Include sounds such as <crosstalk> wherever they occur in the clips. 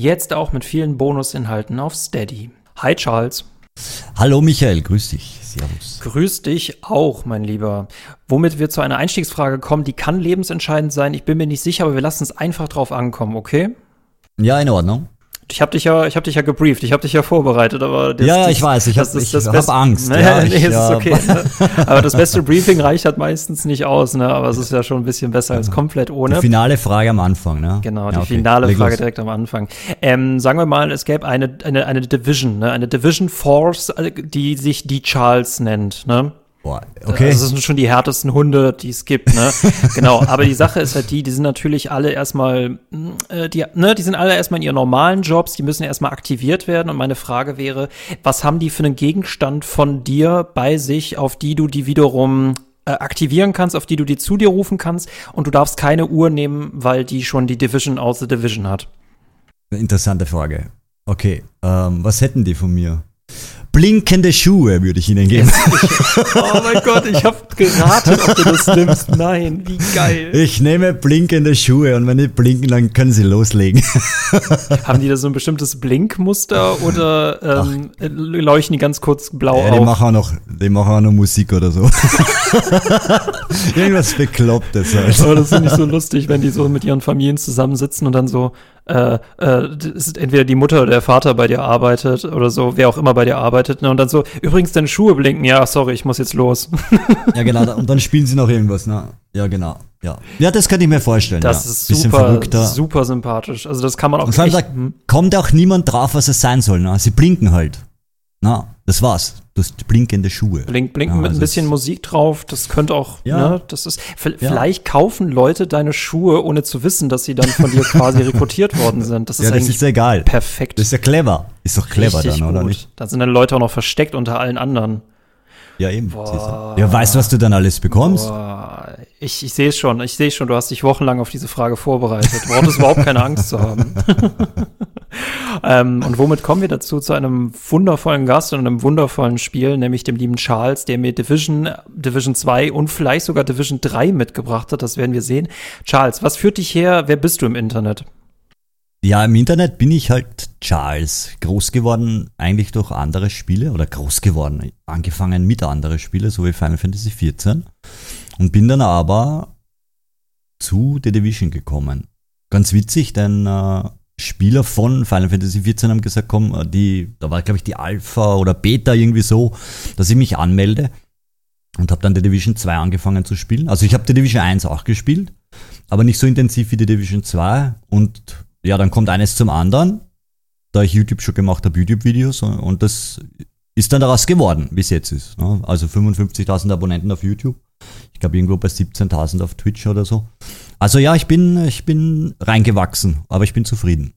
Jetzt auch mit vielen Bonusinhalten auf Steady. Hi Charles. Hallo Michael, grüß dich. Servus. Grüß dich auch, mein Lieber. Womit wir zu einer Einstiegsfrage kommen, die kann lebensentscheidend sein. Ich bin mir nicht sicher, aber wir lassen es einfach drauf ankommen, okay? Ja, in Ordnung. Ich habe dich ja, ich habe dich ja gebrieft, ich habe dich ja vorbereitet, aber das, ja, ja, ich weiß, ich habe hab Angst. Ne? Ja, <laughs> nee, ich, ist ja. okay. Ne? Aber das beste Briefing reicht halt meistens nicht aus, ne? Aber es ist ja schon ein bisschen besser als komplett ohne. Die finale Frage am Anfang, ne? Genau, die ja, okay. finale Leg Frage los. direkt am Anfang. Ähm, sagen wir mal, es gäbe eine eine eine Division, ne? Eine Division Force, äh, die sich die Charles nennt, ne? Boah, okay. Das sind schon die härtesten Hunde, die es gibt, ne? <laughs> genau. Aber die Sache ist halt die, die sind natürlich alle erstmal, äh, die, ne, die sind alle erstmal in ihren normalen Jobs, die müssen erstmal aktiviert werden. Und meine Frage wäre, was haben die für einen Gegenstand von dir bei sich, auf die du die wiederum äh, aktivieren kannst, auf die du die zu dir rufen kannst und du darfst keine Uhr nehmen, weil die schon die Division aus der Division hat. Interessante Frage. Okay, ähm, was hätten die von mir? Blinkende Schuhe würde ich Ihnen geben. oh mein Gott, ich habe geraten, ob du das nimmst. Nein, wie geil. Ich nehme blinkende Schuhe und wenn die blinken, dann können Sie loslegen. <laughs> Haben die da so ein bestimmtes Blinkmuster oder ähm, leuchten die ganz kurz blau ja, auf? Die machen auch noch, die machen auch noch Musik oder so. <laughs> Irgendwas Beklopptes halt. Aber das finde ich so lustig, wenn die so mit ihren Familien zusammensitzen und dann so, äh, äh, entweder die Mutter oder der Vater bei dir arbeitet oder so, wer auch immer bei dir arbeitet, ne? Und dann so, übrigens deine Schuhe blinken, ja, sorry, ich muss jetzt los. <laughs> ja, genau, und dann spielen sie noch irgendwas, ne? Ja, genau. Ja. Ja, das könnte ich mir vorstellen. Das ja. ist Bisschen super, verrückter. super sympathisch. Also das kann man auch. Und echt, sagt, hm. kommt auch niemand drauf, was es sein soll, ne? Sie blinken halt. Na, das war's. Du hast blinkende Schuhe. Blink, blinken ja, mit ein bisschen Musik drauf. Das könnte auch, ja. ne, das ist, vielleicht ja. kaufen Leute deine Schuhe, ohne zu wissen, dass sie dann von dir quasi <laughs> rekrutiert worden sind. Das ist ja, das ist egal. Perfekt. Das ist ja clever. Ist doch clever Richtig dann, oder gut. nicht? Da sind dann Leute auch noch versteckt unter allen anderen. Ja, eben. Boah. Ja, weißt du, was du dann alles bekommst? Boah. Ich, ich sehe es schon, ich sehe schon, du hast dich wochenlang auf diese Frage vorbereitet. Du brauchst überhaupt keine Angst zu haben. <laughs> ähm, und womit kommen wir dazu zu einem wundervollen Gast und einem wundervollen Spiel, nämlich dem lieben Charles, der mir Division, Division 2 und vielleicht sogar Division 3 mitgebracht hat. Das werden wir sehen. Charles, was führt dich her? Wer bist du im Internet? Ja, im Internet bin ich halt Charles. Groß geworden eigentlich durch andere Spiele oder groß geworden, angefangen mit anderen Spielen, so wie Final Fantasy XIV. Und bin dann aber zu The Division gekommen. Ganz witzig, denn äh, Spieler von Final Fantasy XIV haben gesagt, komm, äh, die, da war glaube ich die Alpha oder Beta irgendwie so, dass ich mich anmelde und habe dann The Division 2 angefangen zu spielen. Also ich habe The Division 1 auch gespielt, aber nicht so intensiv wie The Division 2 und ja, dann kommt eines zum anderen, da ich YouTube schon gemacht habe, YouTube-Videos und das ist dann daraus geworden, wie es jetzt ist. Ne? Also 55.000 Abonnenten auf YouTube. Ich glaube irgendwo bei 17.000 auf Twitch oder so. Also ja, ich bin, ich bin reingewachsen, aber ich bin zufrieden.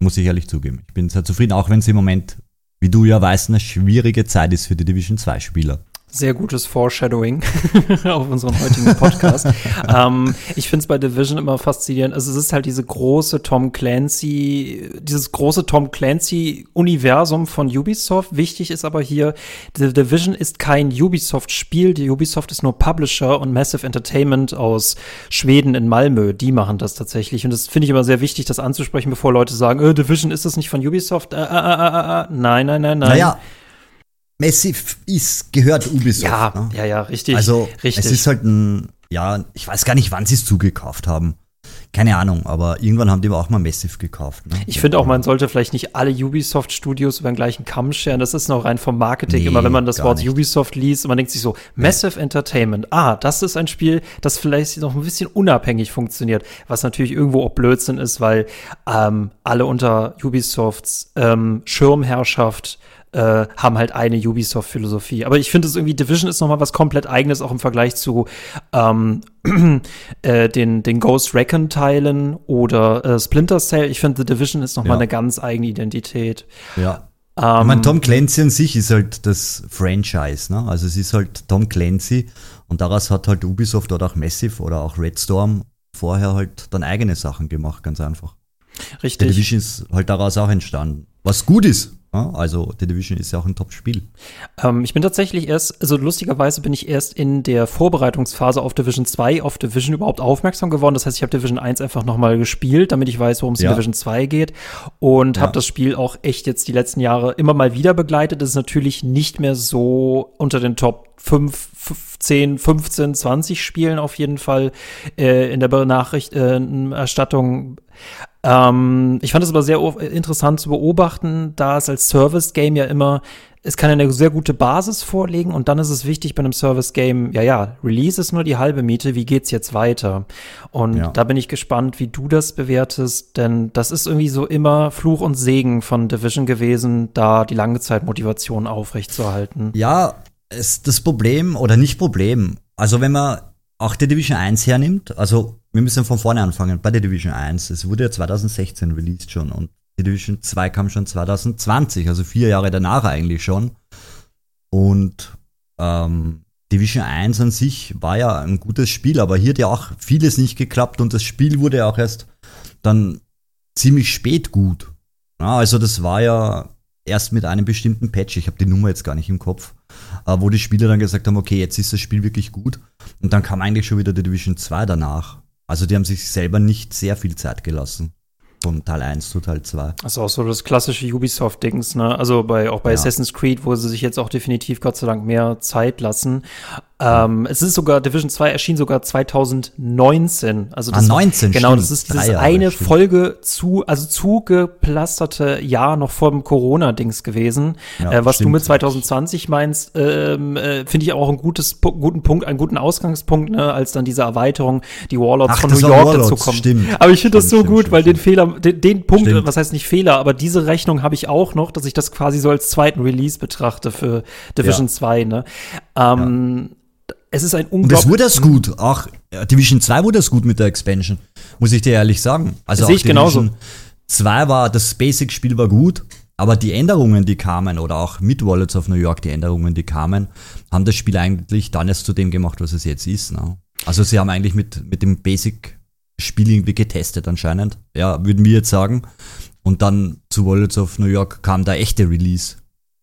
Muss ich ehrlich zugeben. Ich bin sehr zufrieden, auch wenn es im Moment, wie du ja weißt, eine schwierige Zeit ist für die Division 2 Spieler. Sehr gutes Foreshadowing <laughs> auf unserem heutigen Podcast. <laughs> ähm, ich finde es bei Division immer faszinierend. Also es ist halt diese große Tom Clancy, dieses große Tom Clancy-Universum von Ubisoft. Wichtig ist aber hier, The Division ist kein Ubisoft-Spiel. Die Ubisoft ist nur Publisher und Massive Entertainment aus Schweden in Malmö. Die machen das tatsächlich. Und das finde ich immer sehr wichtig, das anzusprechen, bevor Leute sagen, äh, Division ist das nicht von Ubisoft? Äh, äh, äh, äh, nein, nein, nein, nein. Naja. Massive ist, gehört Ubisoft. Ja, ne? ja, ja, richtig. Also richtig. es ist halt ein, ja, ich weiß gar nicht, wann sie es zugekauft haben. Keine Ahnung, aber irgendwann haben die aber auch mal Massive gekauft. Ne? Ich finde auch, man sollte vielleicht nicht alle Ubisoft-Studios über den gleichen Kamm scheren. Das ist noch rein vom Marketing. Nee, Immer wenn man das Wort nicht. Ubisoft liest man denkt sich so, Massive nee. Entertainment. Ah, das ist ein Spiel, das vielleicht noch ein bisschen unabhängig funktioniert. Was natürlich irgendwo auch Blödsinn ist, weil ähm, alle unter Ubisofts ähm, Schirmherrschaft äh, haben halt eine Ubisoft-Philosophie. Aber ich finde es irgendwie, Division ist nochmal was komplett eigenes, auch im Vergleich zu ähm, <clears throat> äh, den, den Ghost Recon-Teilen oder äh, Splinter Cell. Ich finde, The Division ist nochmal ja. eine ganz eigene Identität. Ja. Ähm, ich meine, Tom Clancy an sich ist halt das Franchise, ne? Also es ist halt Tom Clancy und daraus hat halt Ubisoft oder auch Massive oder auch Red Storm vorher halt dann eigene Sachen gemacht, ganz einfach. Richtig. The Division ist halt daraus auch entstanden. Was gut ist, also The Division ist ja auch ein Top-Spiel. Ähm, ich bin tatsächlich erst, also lustigerweise bin ich erst in der Vorbereitungsphase auf Division 2 auf Division überhaupt aufmerksam geworden. Das heißt, ich habe Division 1 einfach nochmal gespielt, damit ich weiß, worum es ja. in Division 2 geht. Und ja. habe das Spiel auch echt jetzt die letzten Jahre immer mal wieder begleitet. Es ist natürlich nicht mehr so unter den Top 5, 10, 15, 20 Spielen auf jeden Fall äh, in der Benachrichterstattung. Äh, ähm, ich fand es aber sehr interessant zu beobachten, da es als Service-Game ja immer, es kann eine sehr gute Basis vorlegen und dann ist es wichtig bei einem Service-Game, ja, ja, Release ist nur die halbe Miete, wie geht's jetzt weiter? Und ja. da bin ich gespannt, wie du das bewertest, denn das ist irgendwie so immer Fluch und Segen von Division gewesen, da die Langzeitmotivation aufrechtzuerhalten. Ja, ist das Problem oder nicht Problem. Also wenn man auch die Division 1 hernimmt, also wir müssen von vorne anfangen, bei der Division 1, es wurde ja 2016 released schon und die Division 2 kam schon 2020, also vier Jahre danach eigentlich schon. Und ähm, Division 1 an sich war ja ein gutes Spiel, aber hier hat ja auch vieles nicht geklappt und das Spiel wurde ja auch erst dann ziemlich spät gut. Ja, also das war ja erst mit einem bestimmten Patch, ich habe die Nummer jetzt gar nicht im Kopf, äh, wo die Spieler dann gesagt haben, okay, jetzt ist das Spiel wirklich gut. Und dann kam eigentlich schon wieder die Division 2 danach. Also die haben sich selber nicht sehr viel Zeit gelassen. Von Teil 1 zu Teil 2. Das ist auch so das klassische Ubisoft-Dings, ne? Also bei, auch bei ja. Assassin's Creed, wo sie sich jetzt auch definitiv Gott sei Dank mehr Zeit lassen. Ähm, es ist sogar, Division 2 erschien sogar 2019. Also das ah, 19, Genau, stimmt. das ist dieses Jahre, eine stimmt. Folge zu, also zugeplasterte Jahr noch vor dem Corona-Dings gewesen. Ja, äh, was stimmt. du mit 2020 meinst, ähm, äh, finde ich auch ein gutes, guten Punkt, einen guten Ausgangspunkt, ne, als dann diese Erweiterung, die Warlords Ach, von New York Warlords, dazu kommen. Stimmt. Aber ich finde das so gut, weil den Fehler, den, den Punkt, was heißt nicht Fehler, aber diese Rechnung habe ich auch noch, dass ich das quasi so als zweiten Release betrachte für Division ja. 2, ne. Ähm, ja es ist ein unglaublich. Und es wurde das gut. Auch Division 2 wurde das gut mit der Expansion. Muss ich dir ehrlich sagen. Also Sehe ich genauso. 2 war, das Basic-Spiel war gut. Aber die Änderungen, die kamen, oder auch mit Wallets of New York, die Änderungen, die kamen, haben das Spiel eigentlich dann erst zu dem gemacht, was es jetzt ist. Ne? Also sie haben eigentlich mit, mit dem Basic-Spiel irgendwie getestet anscheinend. Ja, würden wir jetzt sagen. Und dann zu Wallets of New York kam der echte Release.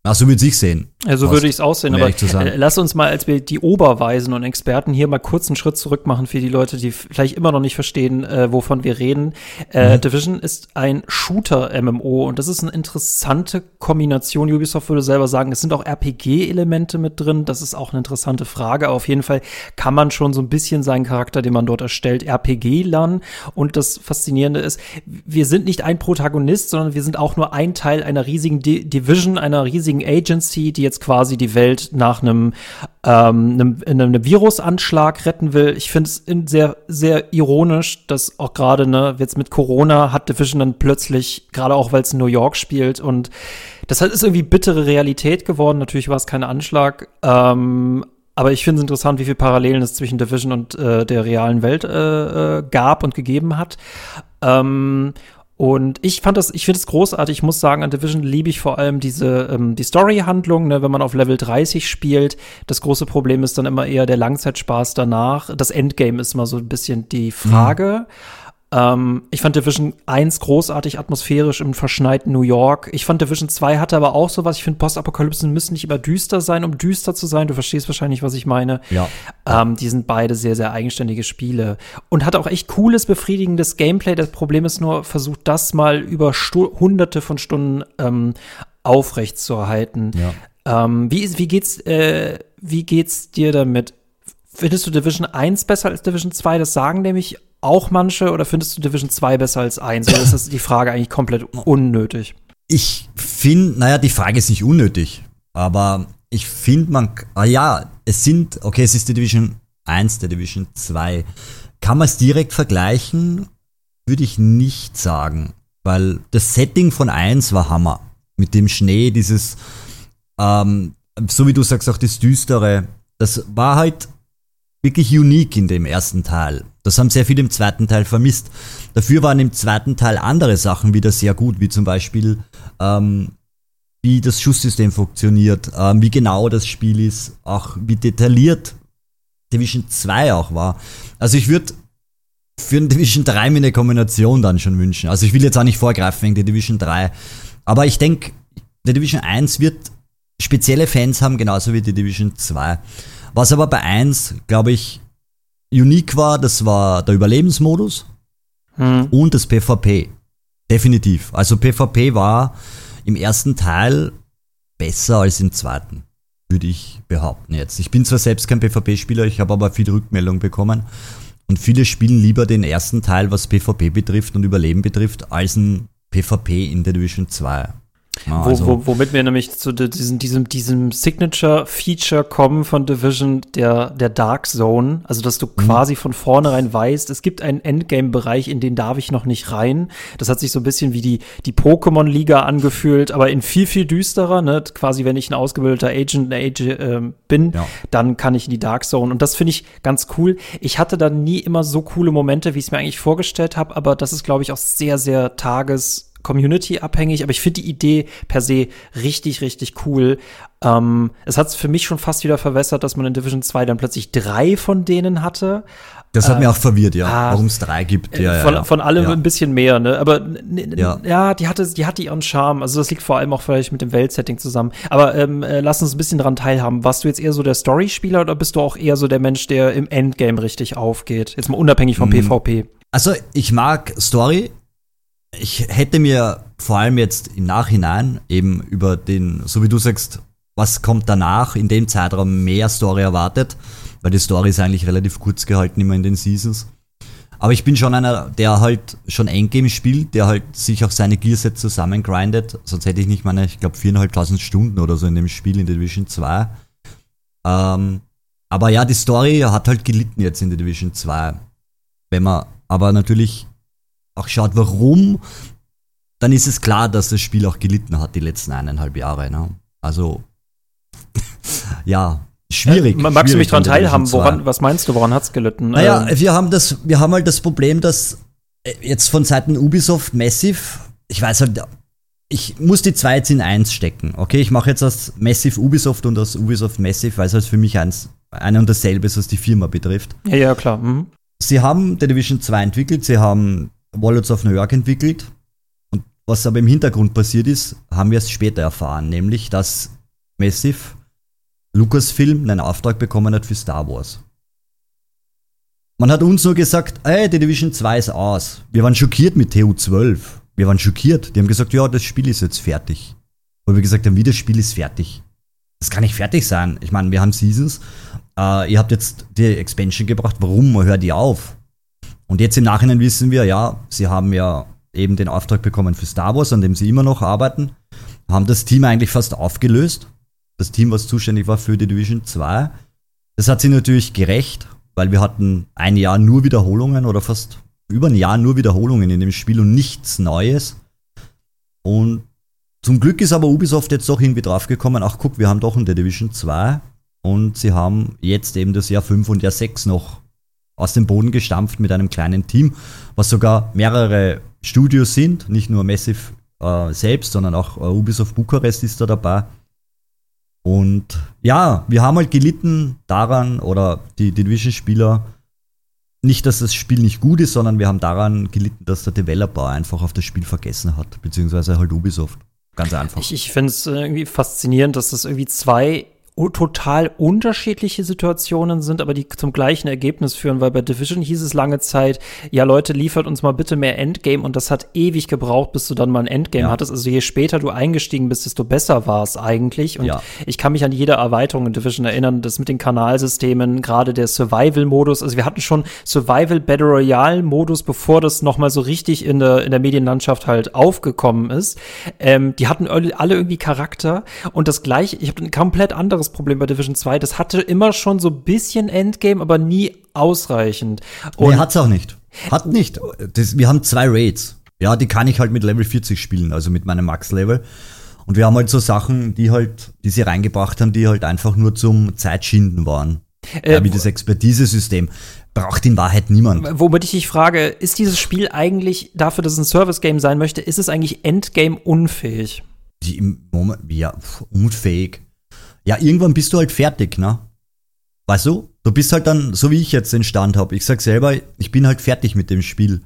Ach, so würde ich sehen. Ja, so würde ich es aussehen. Um aber äh, lass uns mal, als wir die Oberweisen und Experten hier mal kurz einen Schritt zurück machen für die Leute, die vielleicht immer noch nicht verstehen, äh, wovon wir reden. Äh, mhm. Division ist ein Shooter-MMO und das ist eine interessante Kombination. Ubisoft würde selber sagen, es sind auch RPG-Elemente mit drin. Das ist auch eine interessante Frage. Aber auf jeden Fall kann man schon so ein bisschen seinen Charakter, den man dort erstellt, RPG lernen. Und das Faszinierende ist, wir sind nicht ein Protagonist, sondern wir sind auch nur ein Teil einer riesigen D Division, einer riesigen riesigen Agency, die jetzt quasi die Welt nach einem, ähm, einem, einem Virusanschlag retten will. Ich finde es sehr, sehr ironisch, dass auch gerade ne, jetzt mit Corona hat Division dann plötzlich, gerade auch weil es in New York spielt und das ist irgendwie bittere Realität geworden. Natürlich war es kein Anschlag, ähm, aber ich finde es interessant, wie viele Parallelen es zwischen Division und äh, der realen Welt äh, äh, gab und gegeben hat. Ähm, und ich fand das, ich finde es großartig. Ich muss sagen, an Division liebe ich vor allem diese, ähm, die Story-Handlung, ne, wenn man auf Level 30 spielt. Das große Problem ist dann immer eher der Langzeitspaß danach. Das Endgame ist mal so ein bisschen die Frage. Mhm. Ähm, ich fand Division 1 großartig atmosphärisch im verschneiten New York. Ich fand Division 2 hatte aber auch sowas. Ich finde, Postapokalypsen müssen nicht immer düster sein, um düster zu sein. Du verstehst wahrscheinlich, was ich meine. Ja. Ähm, die sind beide sehr, sehr eigenständige Spiele. Und hat auch echt cooles, befriedigendes Gameplay. Das Problem ist nur, versucht das mal über Stu hunderte von Stunden ähm, aufrecht zu erhalten. Ja. Ähm, wie, wie, geht's, äh, wie geht's dir damit? Findest du Division 1 besser als Division 2? Das sagen nämlich auch manche oder findest du Division 2 besser als 1? Oder ist das die Frage eigentlich komplett unnötig? Ich finde, naja, die Frage ist nicht unnötig, aber ich finde, man, ah ja, es sind, okay, es ist die Division 1, der Division 2. Kann man es direkt vergleichen? Würde ich nicht sagen, weil das Setting von 1 war Hammer. Mit dem Schnee, dieses, ähm, so wie du sagst, auch das Düstere. Das war halt wirklich unique in dem ersten Teil. Das haben sehr viele im zweiten Teil vermisst. Dafür waren im zweiten Teil andere Sachen wieder sehr gut, wie zum Beispiel ähm, wie das Schusssystem funktioniert, ähm, wie genau das Spiel ist, auch wie detailliert Division 2 auch war. Also ich würde für ein Division 3 mir eine Kombination dann schon wünschen. Also ich will jetzt auch nicht vorgreifen wegen der Division 3. Aber ich denke, The Division 1 wird spezielle Fans haben, genauso wie die Division 2. Was aber bei 1, glaube ich, unique war, das war der Überlebensmodus hm. und das PvP. Definitiv. Also PvP war im ersten Teil besser als im zweiten, würde ich behaupten jetzt. Ich bin zwar selbst kein PvP-Spieler, ich habe aber viel Rückmeldung bekommen. Und viele spielen lieber den ersten Teil, was PvP betrifft und Überleben betrifft, als ein PvP in der Division 2. Ja, also. wo, womit wir nämlich zu diesem, diesem, diesem Signature-Feature kommen von Division, der, der Dark Zone. Also, dass du mhm. quasi von vornherein weißt, es gibt einen Endgame-Bereich, in den darf ich noch nicht rein. Das hat sich so ein bisschen wie die, die Pokémon-Liga angefühlt, aber in viel, viel düsterer. Ne? Quasi, wenn ich ein ausgebildeter Agent, Age, äh, bin, ja. dann kann ich in die Dark Zone. Und das finde ich ganz cool. Ich hatte da nie immer so coole Momente, wie ich es mir eigentlich vorgestellt habe, aber das ist, glaube ich, auch sehr, sehr tages- Community-abhängig, aber ich finde die Idee per se richtig, richtig cool. Ähm, es hat es für mich schon fast wieder verwässert, dass man in Division 2 dann plötzlich drei von denen hatte. Das hat äh, mir auch verwirrt, ja, ah, warum es drei gibt. Ja, von, ja, von allem ja. ein bisschen mehr, ne? Aber ja. ja, die hatte, die hatte ihren Charme. Also das liegt vor allem auch vielleicht mit dem Weltsetting zusammen. Aber ähm, äh, lass uns ein bisschen daran teilhaben. Warst du jetzt eher so der Story-Spieler oder bist du auch eher so der Mensch, der im Endgame richtig aufgeht? Jetzt mal unabhängig vom mhm. PvP. Also ich mag Story, ich hätte mir vor allem jetzt im Nachhinein eben über den, so wie du sagst, was kommt danach, in dem Zeitraum mehr Story erwartet, weil die Story ist eigentlich relativ kurz gehalten immer in den Seasons. Aber ich bin schon einer, der halt schon Endgame spielt, der halt sich auch seine Gearsets zusammengrindet. Sonst hätte ich nicht meine, ich glaube, viereinhalbtausend Stunden oder so in dem Spiel in Division 2. Ähm, aber ja, die Story hat halt gelitten jetzt in Division 2. Wenn man aber natürlich auch schaut, warum, dann ist es klar, dass das Spiel auch gelitten hat die letzten eineinhalb Jahre. Ne? Also, <laughs> ja, schwierig. Äh, magst schwierig du mich daran teilhaben? Woran, was meinst du, woran hat es gelitten? Naja, ähm. wir haben, das, wir haben halt das Problem, dass äh, jetzt von Seiten Ubisoft Massive, ich weiß halt, ich muss die zwei jetzt in eins stecken. Okay, ich mache jetzt das Massive Ubisoft und das Ubisoft Massive, weil es halt für mich eins, eine und dasselbe ist, was die Firma betrifft. Ja, ja, klar. Mhm. Sie haben The Division 2 entwickelt, sie haben Wallets of New York entwickelt. Und was aber im Hintergrund passiert ist, haben wir es später erfahren, nämlich dass Massive Lucasfilm einen Auftrag bekommen hat für Star Wars. Man hat uns nur gesagt, ey, die Division 2 ist aus. Wir waren schockiert mit TU12. Wir waren schockiert. Die haben gesagt, ja, das Spiel ist jetzt fertig. Wo wir gesagt haben, wie das Spiel ist fertig. Das kann nicht fertig sein. Ich meine, wir haben Seasons. Äh, ihr habt jetzt die Expansion gebracht. Warum hört ihr auf? Und jetzt im Nachhinein wissen wir, ja, sie haben ja eben den Auftrag bekommen für Star Wars, an dem sie immer noch arbeiten, haben das Team eigentlich fast aufgelöst. Das Team, was zuständig war für die Division 2. Das hat sie natürlich gerecht, weil wir hatten ein Jahr nur Wiederholungen oder fast über ein Jahr nur Wiederholungen in dem Spiel und nichts Neues. Und zum Glück ist aber Ubisoft jetzt doch irgendwie draufgekommen, ach guck, wir haben doch in der Division 2 und sie haben jetzt eben das Jahr 5 und Jahr 6 noch aus dem Boden gestampft mit einem kleinen Team, was sogar mehrere Studios sind, nicht nur Massive äh, selbst, sondern auch äh, Ubisoft Bukarest ist da dabei. Und ja, wir haben halt gelitten daran, oder die, die Division-Spieler, nicht, dass das Spiel nicht gut ist, sondern wir haben daran gelitten, dass der Developer einfach auf das Spiel vergessen hat, beziehungsweise halt Ubisoft. Ganz einfach. Ich, ich finde es irgendwie faszinierend, dass das irgendwie zwei total unterschiedliche Situationen sind, aber die zum gleichen Ergebnis führen, weil bei Division hieß es lange Zeit, ja Leute, liefert uns mal bitte mehr Endgame und das hat ewig gebraucht, bis du dann mal ein Endgame ja. hattest. Also je später du eingestiegen bist, desto besser war es eigentlich. Und ja. ich kann mich an jede Erweiterung in Division erinnern, das mit den Kanalsystemen, gerade der Survival-Modus. Also wir hatten schon Survival Battle Royale-Modus, bevor das nochmal so richtig in der, in der Medienlandschaft halt aufgekommen ist. Ähm, die hatten alle irgendwie Charakter und das gleiche, ich habe ein komplett anderes Problem bei Division 2. Das hatte immer schon so ein bisschen Endgame, aber nie ausreichend. Und nee, hat's auch nicht. Hat nicht. Das, wir haben zwei Raids. Ja, die kann ich halt mit Level 40 spielen, also mit meinem Max-Level. Und wir haben halt so Sachen, die halt, die sie reingebracht haben, die halt einfach nur zum Zeitschinden waren. Äh, ja, wie das Expertise-System. Braucht in Wahrheit niemand. Womit ich dich frage, ist dieses Spiel eigentlich, dafür, dass es ein Service-Game sein möchte, ist es eigentlich Endgame unfähig? Die im Moment, ja, unfähig ja, irgendwann bist du halt fertig, ne? Weißt du? Du bist halt dann, so wie ich jetzt den Stand habe. Ich sag selber, ich bin halt fertig mit dem Spiel.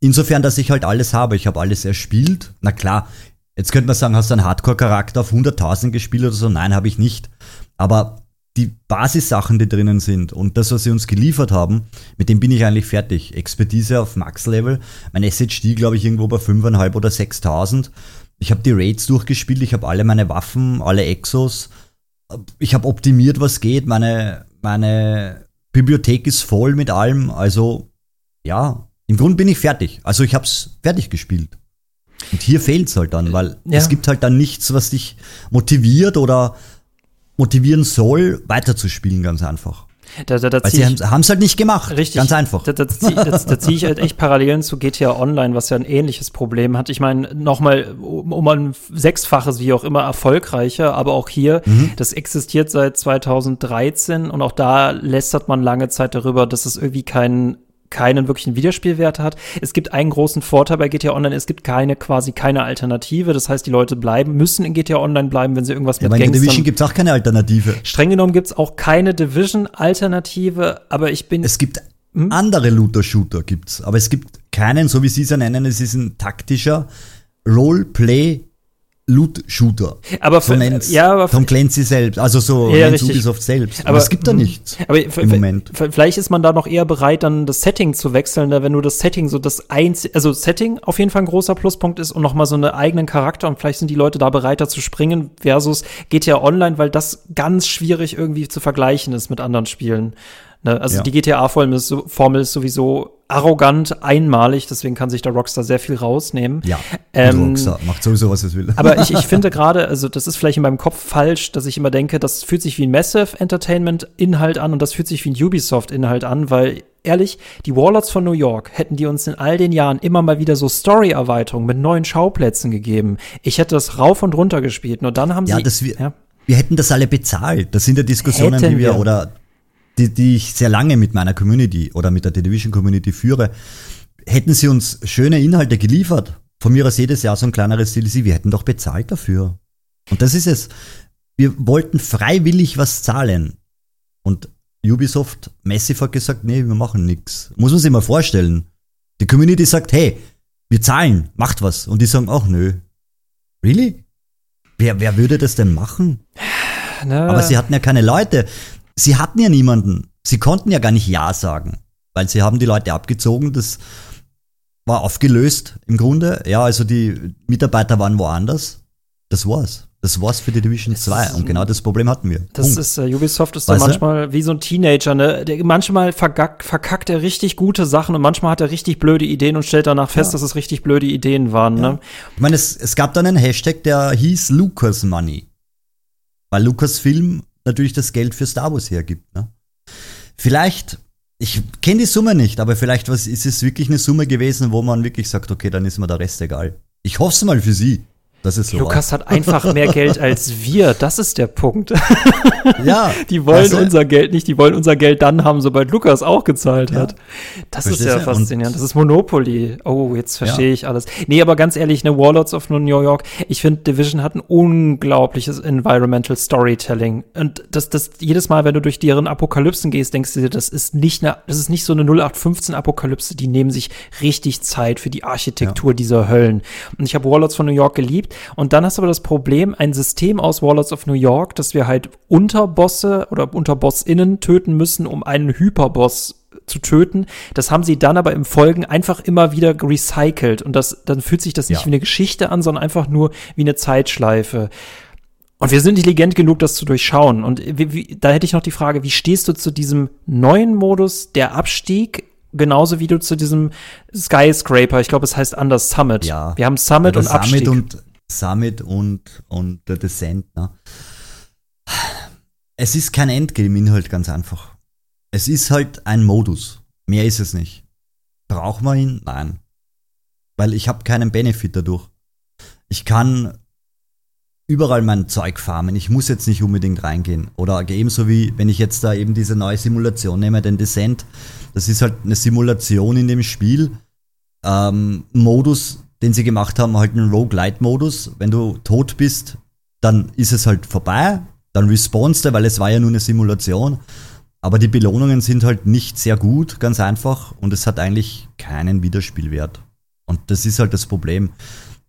Insofern, dass ich halt alles habe. Ich habe alles erspielt. Na klar, Jetzt könnte man sagen, hast du einen Hardcore-Charakter auf 100.000 gespielt oder so? Nein, habe ich nicht. Aber die Basissachen, die drinnen sind und das, was sie uns geliefert haben, mit dem bin ich eigentlich fertig. Expertise auf Max-Level. Mein SHD, glaube ich, irgendwo bei 5.500 oder 6.000. Ich habe die Raids durchgespielt, ich habe alle meine Waffen, alle Exos. Ich habe optimiert, was geht. Meine, meine Bibliothek ist voll mit allem. Also, ja, im Grunde bin ich fertig. Also, ich habe es fertig gespielt. Und hier fehlt es halt dann, weil ja. es gibt halt dann nichts, was dich motiviert oder motivieren soll, weiterzuspielen, ganz einfach. Da, da, da Weil sie haben es halt nicht gemacht. Richtig. Ganz einfach. Da, da, da, da ziehe ich halt echt Parallelen zu GTA Online, was ja ein ähnliches Problem hat. Ich meine, nochmal um, um ein Sechsfaches, wie auch immer, erfolgreicher, aber auch hier, mhm. das existiert seit 2013 und auch da lästert man lange Zeit darüber, dass es irgendwie keinen keinen wirklichen Wiederspielwert hat. Es gibt einen großen Vorteil bei GTA Online, es gibt keine quasi keine Alternative. Das heißt, die Leute bleiben, müssen in GTA Online bleiben, wenn sie irgendwas ja, mit Gangstern... Division gibt es auch keine Alternative. Streng genommen gibt es auch keine Division-Alternative, aber ich bin... Es gibt hm? andere Looter-Shooter, gibt's, aber es gibt keinen, so wie Sie es ja nennen, es ist ein taktischer Roleplay Loot-Shooter. Aber so nennt's ja, aber Tom Clancy selbst, also so ja, Ubisoft selbst. Aber, aber, es gibt da hm. nichts aber im Moment. Vielleicht ist man da noch eher bereit, dann das Setting zu wechseln, wenn du das Setting so das einzige, also Setting auf jeden Fall ein großer Pluspunkt ist und nochmal so einen eigenen Charakter und vielleicht sind die Leute da bereiter zu springen versus GTA Online, weil das ganz schwierig irgendwie zu vergleichen ist mit anderen Spielen. Ne? Also ja. die GTA-Formel ist, Formel ist sowieso arrogant, einmalig, deswegen kann sich der Rockstar sehr viel rausnehmen. Ja, ähm, Rockstar macht sowieso, was es will. Aber ich, ich <laughs> finde gerade, also das ist vielleicht in meinem Kopf falsch, dass ich immer denke, das fühlt sich wie ein Massive Entertainment-Inhalt an und das fühlt sich wie ein Ubisoft-Inhalt an, weil ehrlich, die Warlords von New York hätten die uns in all den Jahren immer mal wieder so Story-Erweiterungen mit neuen Schauplätzen gegeben. Ich hätte das rauf und runter gespielt, nur dann haben ja, sie. Das wir, ja, wir hätten das alle bezahlt. Das sind ja Diskussionen, hätten die wir, wir, oder die, die ich sehr lange mit meiner Community oder mit der Division Community führe, hätten sie uns schöne Inhalte geliefert, von mir aus jedes Jahr so ein kleineres DLC, wir hätten doch bezahlt dafür. Und das ist es. Wir wollten freiwillig was zahlen. Und Ubisoft, Massive hat gesagt, nee, wir machen nichts. Muss man sich mal vorstellen. Die Community sagt, hey, wir zahlen, macht was. Und die sagen, ach nö. Really? Wer, wer würde das denn machen? Na. Aber sie hatten ja keine Leute sie hatten ja niemanden. Sie konnten ja gar nicht Ja sagen, weil sie haben die Leute abgezogen. Das war aufgelöst im Grunde. Ja, also die Mitarbeiter waren woanders. Das war's. Das war's für die Division 2 und genau das Problem hatten wir. Das Punkt. ist, uh, Ubisoft ist da manchmal wie so ein Teenager, ne? Der, manchmal vergack, verkackt er richtig gute Sachen und manchmal hat er richtig blöde Ideen und stellt danach fest, ja. dass es richtig blöde Ideen waren, ja. ne? Ich meine, es, es gab dann einen Hashtag, der hieß Lucas Money. Weil Lucasfilm natürlich das Geld für Star Wars hergibt. Ne? Vielleicht, ich kenne die Summe nicht, aber vielleicht was, ist es wirklich eine Summe gewesen, wo man wirklich sagt, okay, dann ist mir der Rest egal. Ich hoffe es mal für sie. Das ist so. Lukas hat einfach mehr Geld <laughs> als wir. Das ist der Punkt. Ja. <laughs> die wollen unser Geld nicht. Die wollen unser Geld dann haben, sobald Lukas auch gezahlt hat. Ja. Das Verstehst ist ja faszinierend. Das ist Monopoly. Oh, jetzt verstehe ja. ich alles. Nee, aber ganz ehrlich, ne Warlords of New York. Ich finde, Division hat ein unglaubliches Environmental Storytelling. Und das, das, jedes Mal, wenn du durch deren Apokalypsen gehst, denkst du dir, das ist nicht eine, das ist nicht so eine 0815 Apokalypse. Die nehmen sich richtig Zeit für die Architektur ja. dieser Höllen. Und ich habe Warlords von New York geliebt und dann hast du aber das Problem, ein System aus Warlords of New York, dass wir halt Unterbosse oder Unterbossinnen töten müssen, um einen Hyperboss zu töten. Das haben sie dann aber im Folgen einfach immer wieder recycelt. Und das, dann fühlt sich das nicht ja. wie eine Geschichte an, sondern einfach nur wie eine Zeitschleife. Und wir sind intelligent genug, das zu durchschauen. Und wie, wie, da hätte ich noch die Frage, wie stehst du zu diesem neuen Modus, der Abstieg genauso wie du zu diesem Skyscraper, ich glaube, es heißt anders Summit. Ja. Wir haben Summit ja, und Abstieg. Summit und Summit und, und der Descent. Ne? Es ist kein Endgame-Inhalt, ganz einfach. Es ist halt ein Modus. Mehr ist es nicht. Braucht man ihn? Nein. Weil ich habe keinen Benefit dadurch. Ich kann überall mein Zeug farmen. Ich muss jetzt nicht unbedingt reingehen. Oder ebenso wie, wenn ich jetzt da eben diese neue Simulation nehme, den Descent. Das ist halt eine Simulation in dem Spiel. Ähm, Modus, den sie gemacht haben, halt einen Roguelite-Modus. Wenn du tot bist, dann ist es halt vorbei. Dann respawnst du, weil es war ja nur eine Simulation. Aber die Belohnungen sind halt nicht sehr gut, ganz einfach. Und es hat eigentlich keinen Wiederspielwert. Und das ist halt das Problem.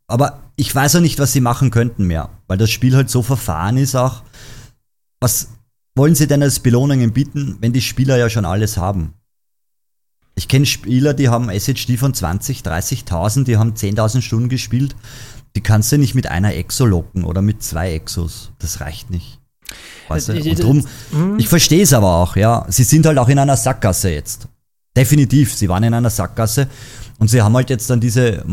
Aber ich weiß auch nicht, was sie machen könnten mehr, weil das Spiel halt so verfahren ist auch. Was wollen sie denn als Belohnungen bieten, wenn die Spieler ja schon alles haben? Ich kenne Spieler, die haben SHD von 20, 30.000, die haben 10.000 Stunden gespielt. Die kannst du nicht mit einer Exo locken oder mit zwei Exos. Das reicht nicht. Weißt du? Und drum, hm? ich verstehe es aber auch, ja. Sie sind halt auch in einer Sackgasse jetzt. Definitiv, sie waren in einer Sackgasse und sie haben halt jetzt dann diese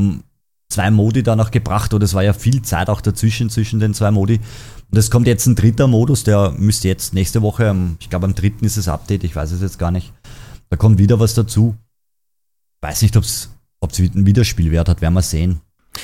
zwei Modi da noch gebracht oder es war ja viel Zeit auch dazwischen, zwischen den zwei Modi. Und es kommt jetzt ein dritter Modus, der müsste jetzt nächste Woche, ich glaube am dritten ist das Update, ich weiß es jetzt gar nicht. Da kommt wieder was dazu. Weiß nicht, ob es einen Wiederspielwert hat, werden wir sehen.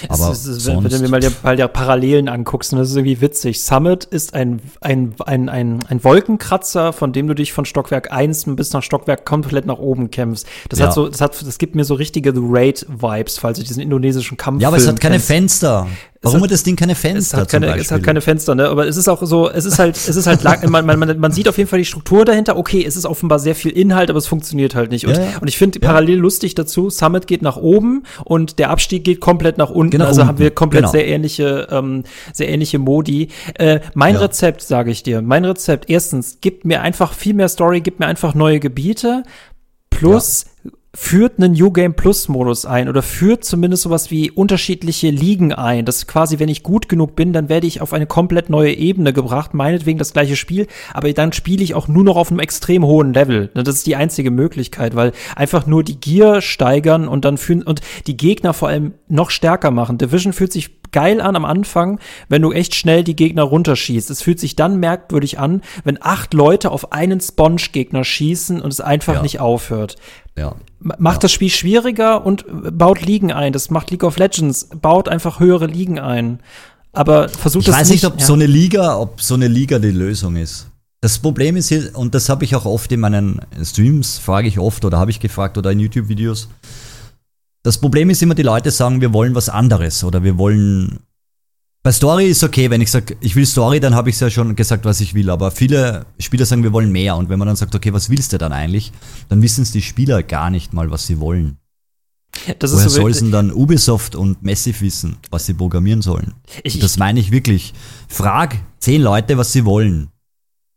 Aber es ist, wenn, wenn du mir mal die, mal die Parallelen anguckst, und das ist irgendwie witzig. Summit ist ein, ein, ein, ein, ein Wolkenkratzer, von dem du dich von Stockwerk 1 bis nach Stockwerk komplett nach oben kämpfst. Das ja. hat so, das hat, das gibt mir so richtige The Raid-Vibes, falls du diesen indonesischen Kampf Ja, aber es hat keine kennst. Fenster. Warum hat, hat das Ding keine Fenster? Es hat keine, es hat keine Fenster, ne? Aber es ist auch so, es ist halt, es ist halt, man, man, man, man sieht auf jeden Fall die Struktur dahinter. Okay, es ist offenbar sehr viel Inhalt, aber es funktioniert halt nicht. Und, ja, ja. und ich finde ja. parallel lustig dazu, Summit geht nach oben und der Abstieg geht komplett nach unten. Genau, also unten. haben wir komplett genau. sehr ähnliche, ähm, sehr ähnliche Modi. Äh, mein Rezept, sage ich dir, mein Rezept, erstens, gibt mir einfach viel mehr Story, gibt mir einfach neue Gebiete. Plus führt einen New Game Plus Modus ein oder führt zumindest sowas wie unterschiedliche Ligen ein. Das ist quasi, wenn ich gut genug bin, dann werde ich auf eine komplett neue Ebene gebracht, meinetwegen das gleiche Spiel, aber dann spiele ich auch nur noch auf einem extrem hohen Level. Das ist die einzige Möglichkeit, weil einfach nur die Gier steigern und dann fühlen und die Gegner vor allem noch stärker machen. Division fühlt sich geil an am Anfang, wenn du echt schnell die Gegner runterschießt. Es fühlt sich dann merkwürdig an, wenn acht Leute auf einen Sponge-Gegner schießen und es einfach ja. nicht aufhört. Ja. Macht ja. das Spiel schwieriger und baut Ligen ein. Das macht League of Legends, baut einfach höhere Ligen ein. Aber versucht das nicht. Ich weiß nicht, ob ja. so eine Liga, ob so eine Liga die Lösung ist. Das Problem ist hier, und das habe ich auch oft in meinen Streams, frage ich oft oder habe ich gefragt oder in YouTube-Videos. Das Problem ist immer, die Leute sagen, wir wollen was anderes oder wir wollen bei Story ist okay, wenn ich sage, ich will Story, dann habe ich ja schon gesagt, was ich will. Aber viele Spieler sagen, wir wollen mehr. Und wenn man dann sagt, okay, was willst du dann eigentlich? Dann wissen es die Spieler gar nicht mal, was sie wollen. Das Woher so soll denn dann Ubisoft und Massive wissen, was sie programmieren sollen? Ich, das meine ich wirklich. Frag zehn Leute, was sie wollen.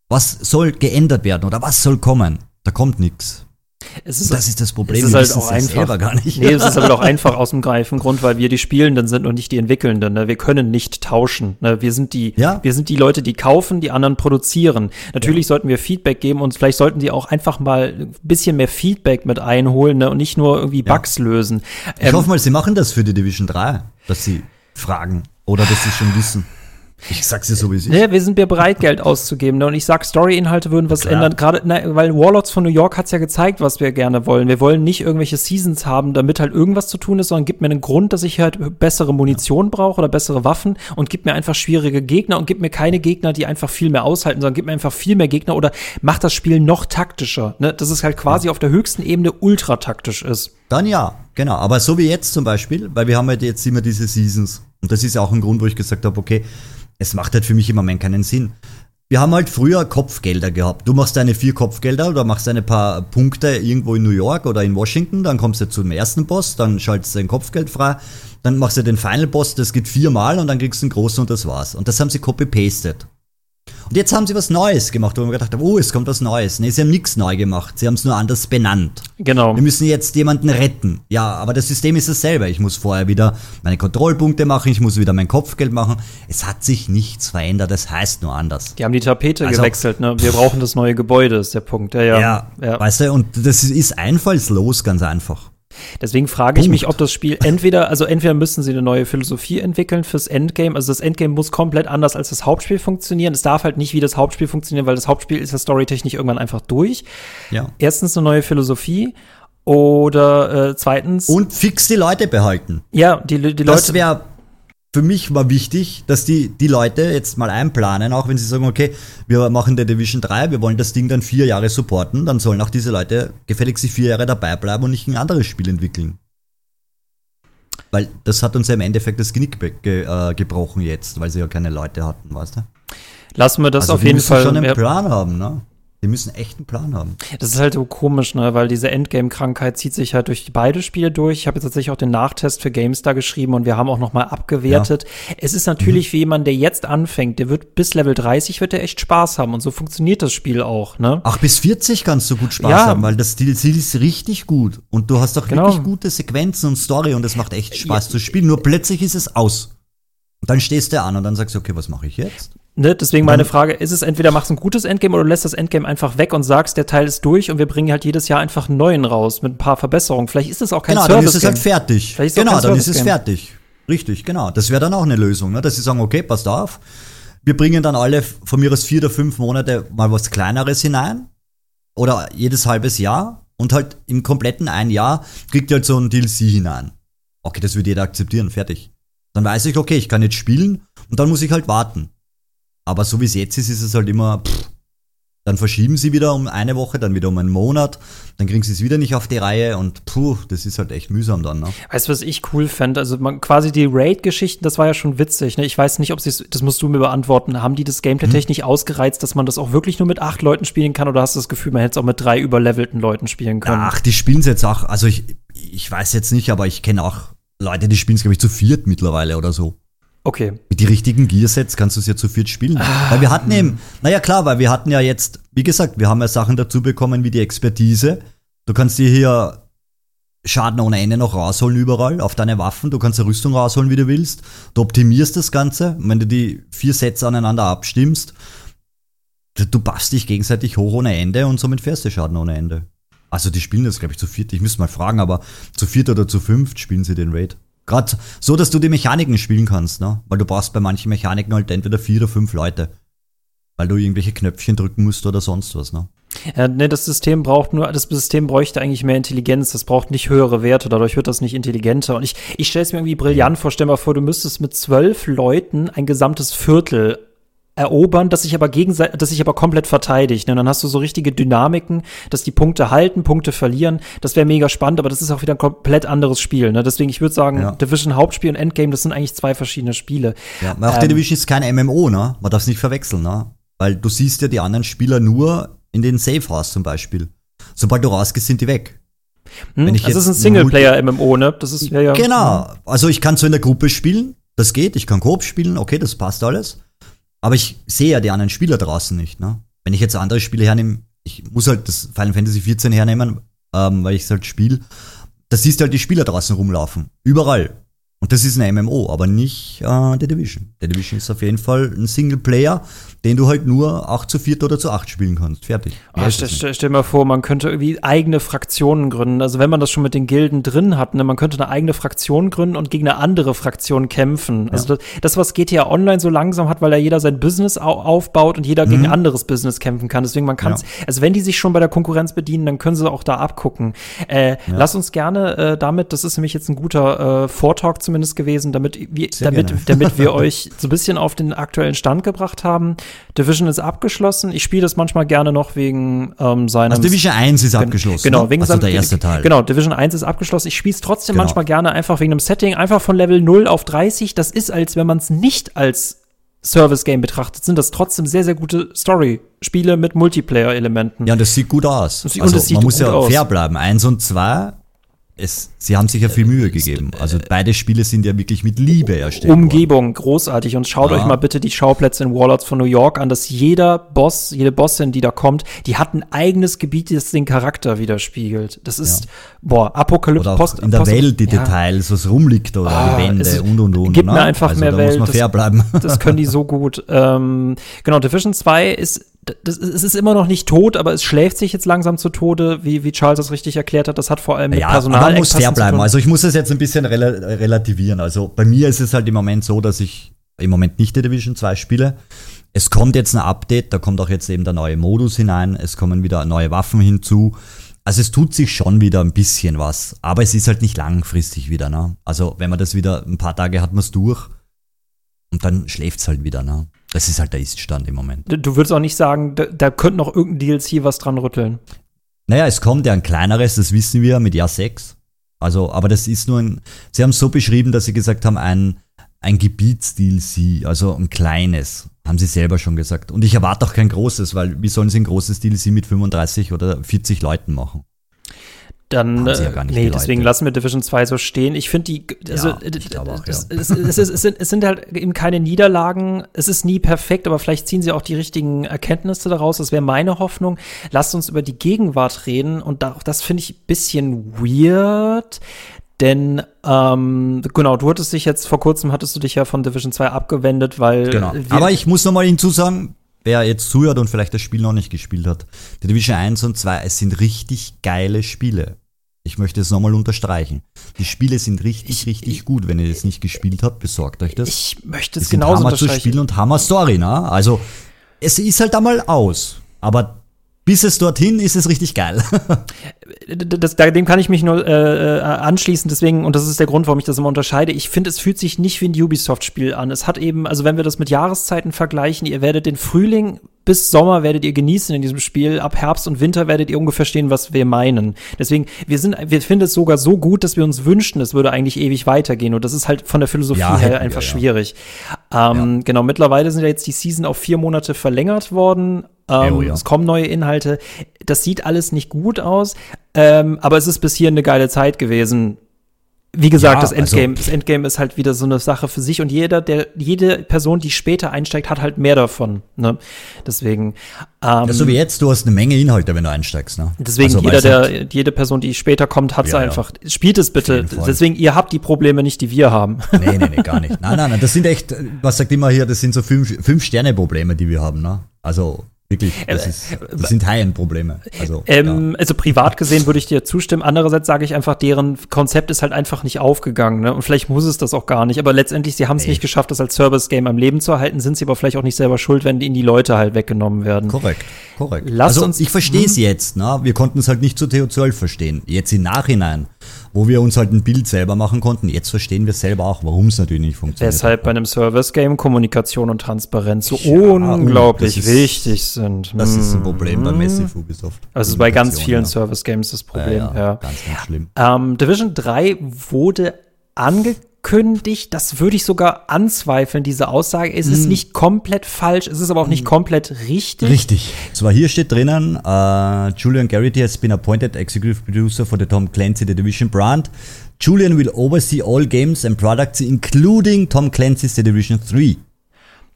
Was soll geändert werden oder was soll kommen? Da kommt nichts. Es ist, das ist das Problem. Es ist halt auch einfach. Gar nicht. Nee, es ist aber auch <laughs> einfach aus dem greifen Grund, weil wir die Spielenden sind und nicht die Entwickelnden. Ne? Wir können nicht tauschen. Ne? Wir sind die, ja? wir sind die Leute, die kaufen, die anderen produzieren. Natürlich ja. sollten wir Feedback geben und vielleicht sollten die auch einfach mal ein bisschen mehr Feedback mit einholen ne? und nicht nur irgendwie Bugs ja. lösen. Ich ähm, hoffe mal, sie machen das für die Division 3, dass sie fragen oder dass sie schon wissen. Ich sag's dir so, wie es ist. Ja, wir sind ja bereit, Geld auszugeben. Ne? Und ich sag, Story-Inhalte würden was Klar. ändern. Gerade, weil Warlords von New York hat's ja gezeigt, was wir gerne wollen. Wir wollen nicht irgendwelche Seasons haben, damit halt irgendwas zu tun ist, sondern gib mir einen Grund, dass ich halt bessere Munition ja. brauche oder bessere Waffen und gib mir einfach schwierige Gegner und gib mir keine Gegner, die einfach viel mehr aushalten, sondern gib mir einfach viel mehr Gegner oder mach das Spiel noch taktischer. Ne? Dass es halt quasi ja. auf der höchsten Ebene ultra taktisch ist. Dann ja, genau. Aber so wie jetzt zum Beispiel, weil wir haben halt jetzt immer diese Seasons. Und das ist auch ein Grund, wo ich gesagt habe, okay, es macht halt für mich im Moment keinen Sinn. Wir haben halt früher Kopfgelder gehabt. Du machst deine vier Kopfgelder oder machst deine paar Punkte irgendwo in New York oder in Washington, dann kommst du zum ersten Boss, dann schaltest du dein Kopfgeld frei, dann machst du den Final Boss, das geht viermal und dann kriegst du einen großen und das war's. Und das haben sie copy-pasted. Und jetzt haben sie was Neues gemacht, wo man gedacht hat, oh, es kommt was Neues. Nee, sie haben nichts neu gemacht. Sie haben es nur anders benannt. Genau. Wir müssen jetzt jemanden retten. Ja, aber das System ist dasselbe. Ich muss vorher wieder meine Kontrollpunkte machen, ich muss wieder mein Kopfgeld machen. Es hat sich nichts verändert, das heißt nur anders. Die haben die Tapete also, gewechselt, ne? Wir brauchen das neue Gebäude, ist der Punkt. Ja, ja. ja, ja. Weißt du, und das ist einfallslos, ganz einfach. Deswegen frage ich mich, ob das Spiel entweder, also entweder müssen sie eine neue Philosophie entwickeln fürs Endgame. Also das Endgame muss komplett anders als das Hauptspiel funktionieren. Es darf halt nicht wie das Hauptspiel funktionieren, weil das Hauptspiel ist ja storytechnisch irgendwann einfach durch. Ja. Erstens eine neue Philosophie oder äh, zweitens. Und fix die Leute behalten. Ja, die, die Leute. Das wäre für mich war wichtig, dass die, die Leute jetzt mal einplanen, auch wenn sie sagen, okay, wir machen der Division 3, wir wollen das Ding dann vier Jahre supporten, dann sollen auch diese Leute gefälligst die vier Jahre dabei bleiben und nicht ein anderes Spiel entwickeln. Weil das hat uns ja im Endeffekt das Genick ge äh, gebrochen jetzt, weil sie ja keine Leute hatten, weißt du? Lassen wir das also auf jeden Fall. schon einen Plan haben, ne? Die müssen echt einen Plan haben. Das ist halt so komisch, ne, weil diese Endgame-Krankheit zieht sich halt durch beide Spiele durch. Ich habe jetzt tatsächlich auch den Nachtest für GameStar geschrieben und wir haben auch noch mal abgewertet. Ja. Es ist natürlich mhm. wie jemand, der jetzt anfängt, der wird bis Level 30 wird der echt Spaß haben und so funktioniert das Spiel auch, ne? Ach, bis 40 kannst du gut Spaß ja. haben, weil das Ziel ist richtig gut und du hast auch genau. wirklich gute Sequenzen und Story und es macht echt Spaß ja. zu spielen. Nur plötzlich ist es aus. Und dann stehst du an und dann sagst du, okay, was mache ich jetzt? Ne, deswegen meine Frage, ist es entweder machst du ein gutes Endgame oder lässt das Endgame einfach weg und sagst, der Teil ist durch und wir bringen halt jedes Jahr einfach einen neuen raus mit ein paar Verbesserungen. Vielleicht ist es auch kein genau, Service. Genau, dann ist es halt fertig. Ist genau, dann ist es fertig. Richtig, genau. Das wäre dann auch eine Lösung, ne? dass sie sagen, okay, passt auf, wir bringen dann alle von mir aus vier oder fünf Monate mal was Kleineres hinein oder jedes halbes Jahr und halt im kompletten ein Jahr kriegt ihr halt so ein DLC hinein. Okay, das würde jeder akzeptieren, fertig. Dann weiß ich, okay, ich kann jetzt spielen und dann muss ich halt warten. Aber so wie es jetzt ist, ist es halt immer, pff, dann verschieben sie wieder um eine Woche, dann wieder um einen Monat, dann kriegen sie es wieder nicht auf die Reihe und puh, das ist halt echt mühsam dann. Ne? Weißt du, was ich cool fände? Also man, quasi die Raid-Geschichten, das war ja schon witzig. Ne? Ich weiß nicht, ob sie das musst du mir beantworten, haben die das Gameplay-technisch hm. ausgereizt, dass man das auch wirklich nur mit acht Leuten spielen kann oder hast du das Gefühl, man hätte es auch mit drei überlevelten Leuten spielen können? Ach, die spielen es jetzt auch, also ich, ich weiß jetzt nicht, aber ich kenne auch Leute, die spielen es, glaube ich, zu viert mittlerweile oder so. Okay. Mit die richtigen Gearsets kannst du es ja zu viert spielen. Ah, weil wir hatten eben, naja klar, weil wir hatten ja jetzt, wie gesagt, wir haben ja Sachen dazu bekommen wie die Expertise. Du kannst dir hier Schaden ohne Ende noch rausholen überall auf deine Waffen. Du kannst eine Rüstung rausholen, wie du willst. Du optimierst das Ganze. Und wenn du die vier Sets aneinander abstimmst, du baffst dich gegenseitig hoch ohne Ende und somit fährst du Schaden ohne Ende. Also die spielen das, glaube ich, zu viert. Ich müsste mal fragen, aber zu viert oder zu fünft spielen sie den Raid. Gerade so, dass du die Mechaniken spielen kannst, ne? Weil du brauchst bei manchen Mechaniken halt entweder vier oder fünf Leute. Weil du irgendwelche Knöpfchen drücken musst oder sonst was, ne? Ja, ne, das System braucht nur, das System bräuchte eigentlich mehr Intelligenz, das braucht nicht höhere Werte, dadurch wird das nicht intelligenter. Und ich, ich stelle es mir irgendwie brillant vor, stell mal vor, du müsstest mit zwölf Leuten ein gesamtes Viertel erobern, das sich aber gegenseitig, das sich aber komplett verteidigt. Ne? Und dann hast du so richtige Dynamiken, dass die Punkte halten, Punkte verlieren. Das wäre mega spannend, aber das ist auch wieder ein komplett anderes Spiel. Ne? Deswegen, ich würde sagen, ja. Division Hauptspiel und Endgame, das sind eigentlich zwei verschiedene Spiele. Ja, auch ähm, Division ist kein MMO, ne? Man darf es nicht verwechseln, ne? Weil du siehst ja die anderen Spieler nur in den Safe House zum Beispiel. Sobald du rausgehst, sind die weg. Hm, Wenn ich das ist ein Singleplayer-MMO, ne? Das ist ja, ja. Genau. Also ich kann so in der Gruppe spielen, das geht. Ich kann Coop spielen, okay, das passt alles. Aber ich sehe ja die anderen Spieler draußen nicht. Ne? Wenn ich jetzt andere Spiele hernehme, ich muss halt das Final Fantasy 14 hernehmen, ähm, weil ich es halt spiele. Da siehst du halt die Spieler draußen rumlaufen. Überall. Und das ist ein MMO, aber nicht äh, The Division. The Division ist auf jeden Fall ein Singleplayer, den du halt nur 8 zu 4 oder zu 8 spielen kannst. Fertig. Oh, stell, stell, stell mal vor, man könnte irgendwie eigene Fraktionen gründen. Also wenn man das schon mit den Gilden drin hat, ne, man könnte eine eigene Fraktion gründen und gegen eine andere Fraktion kämpfen. Also ja. das, das, was GTA Online so langsam hat, weil ja jeder sein Business au aufbaut und jeder mhm. gegen anderes Business kämpfen kann. Deswegen man kann ja. also wenn die sich schon bei der Konkurrenz bedienen, dann können sie auch da abgucken. Äh, ja. Lass uns gerne äh, damit, das ist nämlich jetzt ein guter äh, Vortalk zumindest gewesen, damit wir, damit, damit wir <laughs> euch so ein bisschen auf den aktuellen Stand gebracht haben. Division ist abgeschlossen. Ich spiele das manchmal gerne noch wegen ähm, seinem. Also Division 1 ist abgeschlossen. Genau, ne? wegen also seinem, der erste Teil. Genau, Division 1 ist abgeschlossen. Ich spiele es trotzdem genau. manchmal gerne einfach wegen einem Setting, einfach von Level 0 auf 30. Das ist, als wenn man es nicht als Service-Game betrachtet, sind das trotzdem sehr, sehr gute Story-Spiele mit Multiplayer-Elementen. Ja, das sieht gut aus. Und also, man muss ja fair bleiben. Eins und zwei es, sie haben sich ja viel Mühe gegeben. Also beide Spiele sind ja wirklich mit Liebe erstellt. Umgebung, worden. großartig. Und schaut ja. euch mal bitte die Schauplätze in Warlords von New York an, dass jeder Boss, jede Bossin, die da kommt, die hat ein eigenes Gebiet, das den Charakter widerspiegelt. Das ist, ja. boah, Apokalypse, Post. In der Post, Welt die ja. Details, was rumliegt oder ah, die Wände und und und. Gib mir ne? einfach also mehr Welt. Muss man fair bleiben. Das, <laughs> das können die so gut. Ähm, genau, Division 2 ist das, es ist immer noch nicht tot, aber es schläft sich jetzt langsam zu Tode, wie, wie Charles das richtig erklärt hat. Das hat vor allem mit ja, Personal. Man muss fair bleiben. Also ich muss das jetzt ein bisschen rel relativieren. Also bei mir ist es halt im Moment so, dass ich im Moment nicht die Division 2 spiele. Es kommt jetzt ein Update, da kommt auch jetzt eben der neue Modus hinein, es kommen wieder neue Waffen hinzu. Also es tut sich schon wieder ein bisschen was, aber es ist halt nicht langfristig wieder. Ne? Also wenn man das wieder ein paar Tage hat man es durch und dann schläft es halt wieder. Ne? Das ist halt der Ist-Stand im Moment. Du würdest auch nicht sagen, da, da könnte noch irgendein DLC was dran rütteln. Naja, es kommt ja ein kleineres, das wissen wir, mit Jahr 6. Also, aber das ist nur ein, sie haben es so beschrieben, dass sie gesagt haben, ein, ein Gebiets-DLC, also ein kleines. Haben sie selber schon gesagt. Und ich erwarte auch kein großes, weil wie sollen sie ein großes DLC mit 35 oder 40 Leuten machen? Dann, ja äh, nee, deswegen lassen wir Division 2 so stehen. Ich finde die, also, ja, ich auch, es, ja. es, es, es, sind, es sind halt eben keine Niederlagen. Es ist nie perfekt, aber vielleicht ziehen sie auch die richtigen Erkenntnisse daraus. Das wäre meine Hoffnung. Lasst uns über die Gegenwart reden und da, das finde ich ein bisschen weird. Denn ähm, genau, du hattest dich jetzt vor kurzem hattest du dich ja von Division 2 abgewendet, weil genau. Aber ich muss noch mal hinzusagen, wer jetzt zuhört und vielleicht das Spiel noch nicht gespielt hat, die Division 1 und 2, es sind richtig geile Spiele. Ich möchte es nochmal unterstreichen. Die Spiele sind richtig, ich, richtig ich, gut. Wenn ihr das nicht gespielt habt, besorgt euch das. Ich möchte es genauso Hammer zu spielen und Hammer Story, ne? Also, es ist halt einmal aus. Aber bis es dorthin ist es richtig geil. <laughs> das, dem kann ich mich nur äh, äh, anschließen, deswegen, und das ist der Grund, warum ich das immer unterscheide. Ich finde, es fühlt sich nicht wie ein Ubisoft-Spiel an. Es hat eben, also wenn wir das mit Jahreszeiten vergleichen, ihr werdet den Frühling bis Sommer werdet ihr genießen in diesem Spiel. Ab Herbst und Winter werdet ihr ungefähr verstehen, was wir meinen. Deswegen, wir sind, wir finden es sogar so gut, dass wir uns wünschten, es würde eigentlich ewig weitergehen. Und das ist halt von der Philosophie ja, her einfach ja, schwierig. Ähm, Genau, mittlerweile sind ja jetzt die Season auf vier Monate verlängert worden. Ähm, ja, Es kommen neue Inhalte. Das sieht alles nicht gut aus, ähm, aber es ist bis hier eine geile Zeit gewesen. Wie gesagt, ja, das Endgame, also, das Endgame ist halt wieder so eine Sache für sich und jeder, der, jede Person, die später einsteigt, hat halt mehr davon. Ne? Deswegen. Ähm, ja, so wie jetzt, du hast eine Menge Inhalte, wenn du einsteigst. Ne? Deswegen, also, jeder, der, halt, jede Person, die später kommt, hat ja, einfach. Spielt es bitte. Deswegen, ihr habt die Probleme nicht, die wir haben. Nee, nee, nee, gar nicht. Nein, nein, nein. Das sind echt, was sagt immer hier, das sind so fünf, fünf Sterne-Probleme, die wir haben. Ne? Also Wirklich, das, äh, ist, das sind High-End-Probleme. Also, ähm, ja. also privat gesehen würde ich dir zustimmen. Andererseits sage ich einfach, deren Konzept ist halt einfach nicht aufgegangen. Ne? Und vielleicht muss es das auch gar nicht. Aber letztendlich, sie haben es nicht geschafft, das als Service-Game am Leben zu erhalten. Sind sie aber vielleicht auch nicht selber schuld, wenn ihnen die Leute halt weggenommen werden. Korrekt, korrekt. Lass also, uns, ich verstehe es hm? jetzt. Ne? Wir konnten es halt nicht zu TO12 verstehen. Jetzt im Nachhinein wo wir uns halt ein Bild selber machen konnten. Jetzt verstehen wir selber auch, warum es natürlich nicht funktioniert. Deshalb bei einem Service-Game Kommunikation und Transparenz so ja, unglaublich ist, wichtig sind. Das ist ein Problem bei Massive Ubisoft. Also ist bei ganz vielen ja. Service-Games das Problem, ja. ja. Ganz, ganz schlimm. Ähm, Division 3 wurde angekündigt angekündigt. Das würde ich sogar anzweifeln, diese Aussage. Es ist hm. nicht komplett falsch, es ist aber auch nicht hm. komplett richtig. Richtig. Zwar hier steht drinnen, uh, Julian Garrity has been appointed executive producer for the Tom Clancy The Division brand. Julian will oversee all games and products, including Tom Clancy's The Division 3.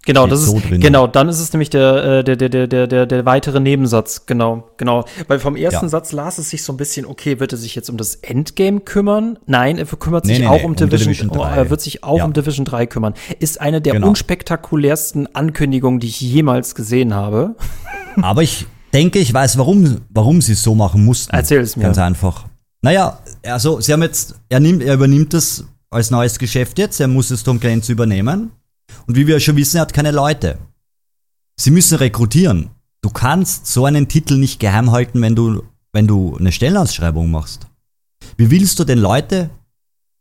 Genau, das ist so genau, dann ist es nämlich der, der, der, der, der, der, der weitere Nebensatz, genau, genau. Weil vom ersten ja. Satz las es sich so ein bisschen, okay, wird er sich jetzt um das Endgame kümmern? Nein, er kümmert sich nee, auch nee, um, um Division, Division 3. Oh, er wird sich auch ja. um Division 3 kümmern. Ist eine der genau. unspektakulärsten Ankündigungen, die ich jemals gesehen habe. <laughs> Aber ich denke, ich weiß, warum, warum sie es so machen mussten. Erzähl es mir. Ganz einfach. Naja, also sie haben jetzt, er nimmt, er übernimmt das als neues Geschäft jetzt, er muss es Tom Clancy übernehmen. Und wie wir schon wissen, er hat keine Leute. Sie müssen rekrutieren. Du kannst so einen Titel nicht geheim halten, wenn du, wenn du eine Stellenausschreibung machst. Wie willst du denn Leute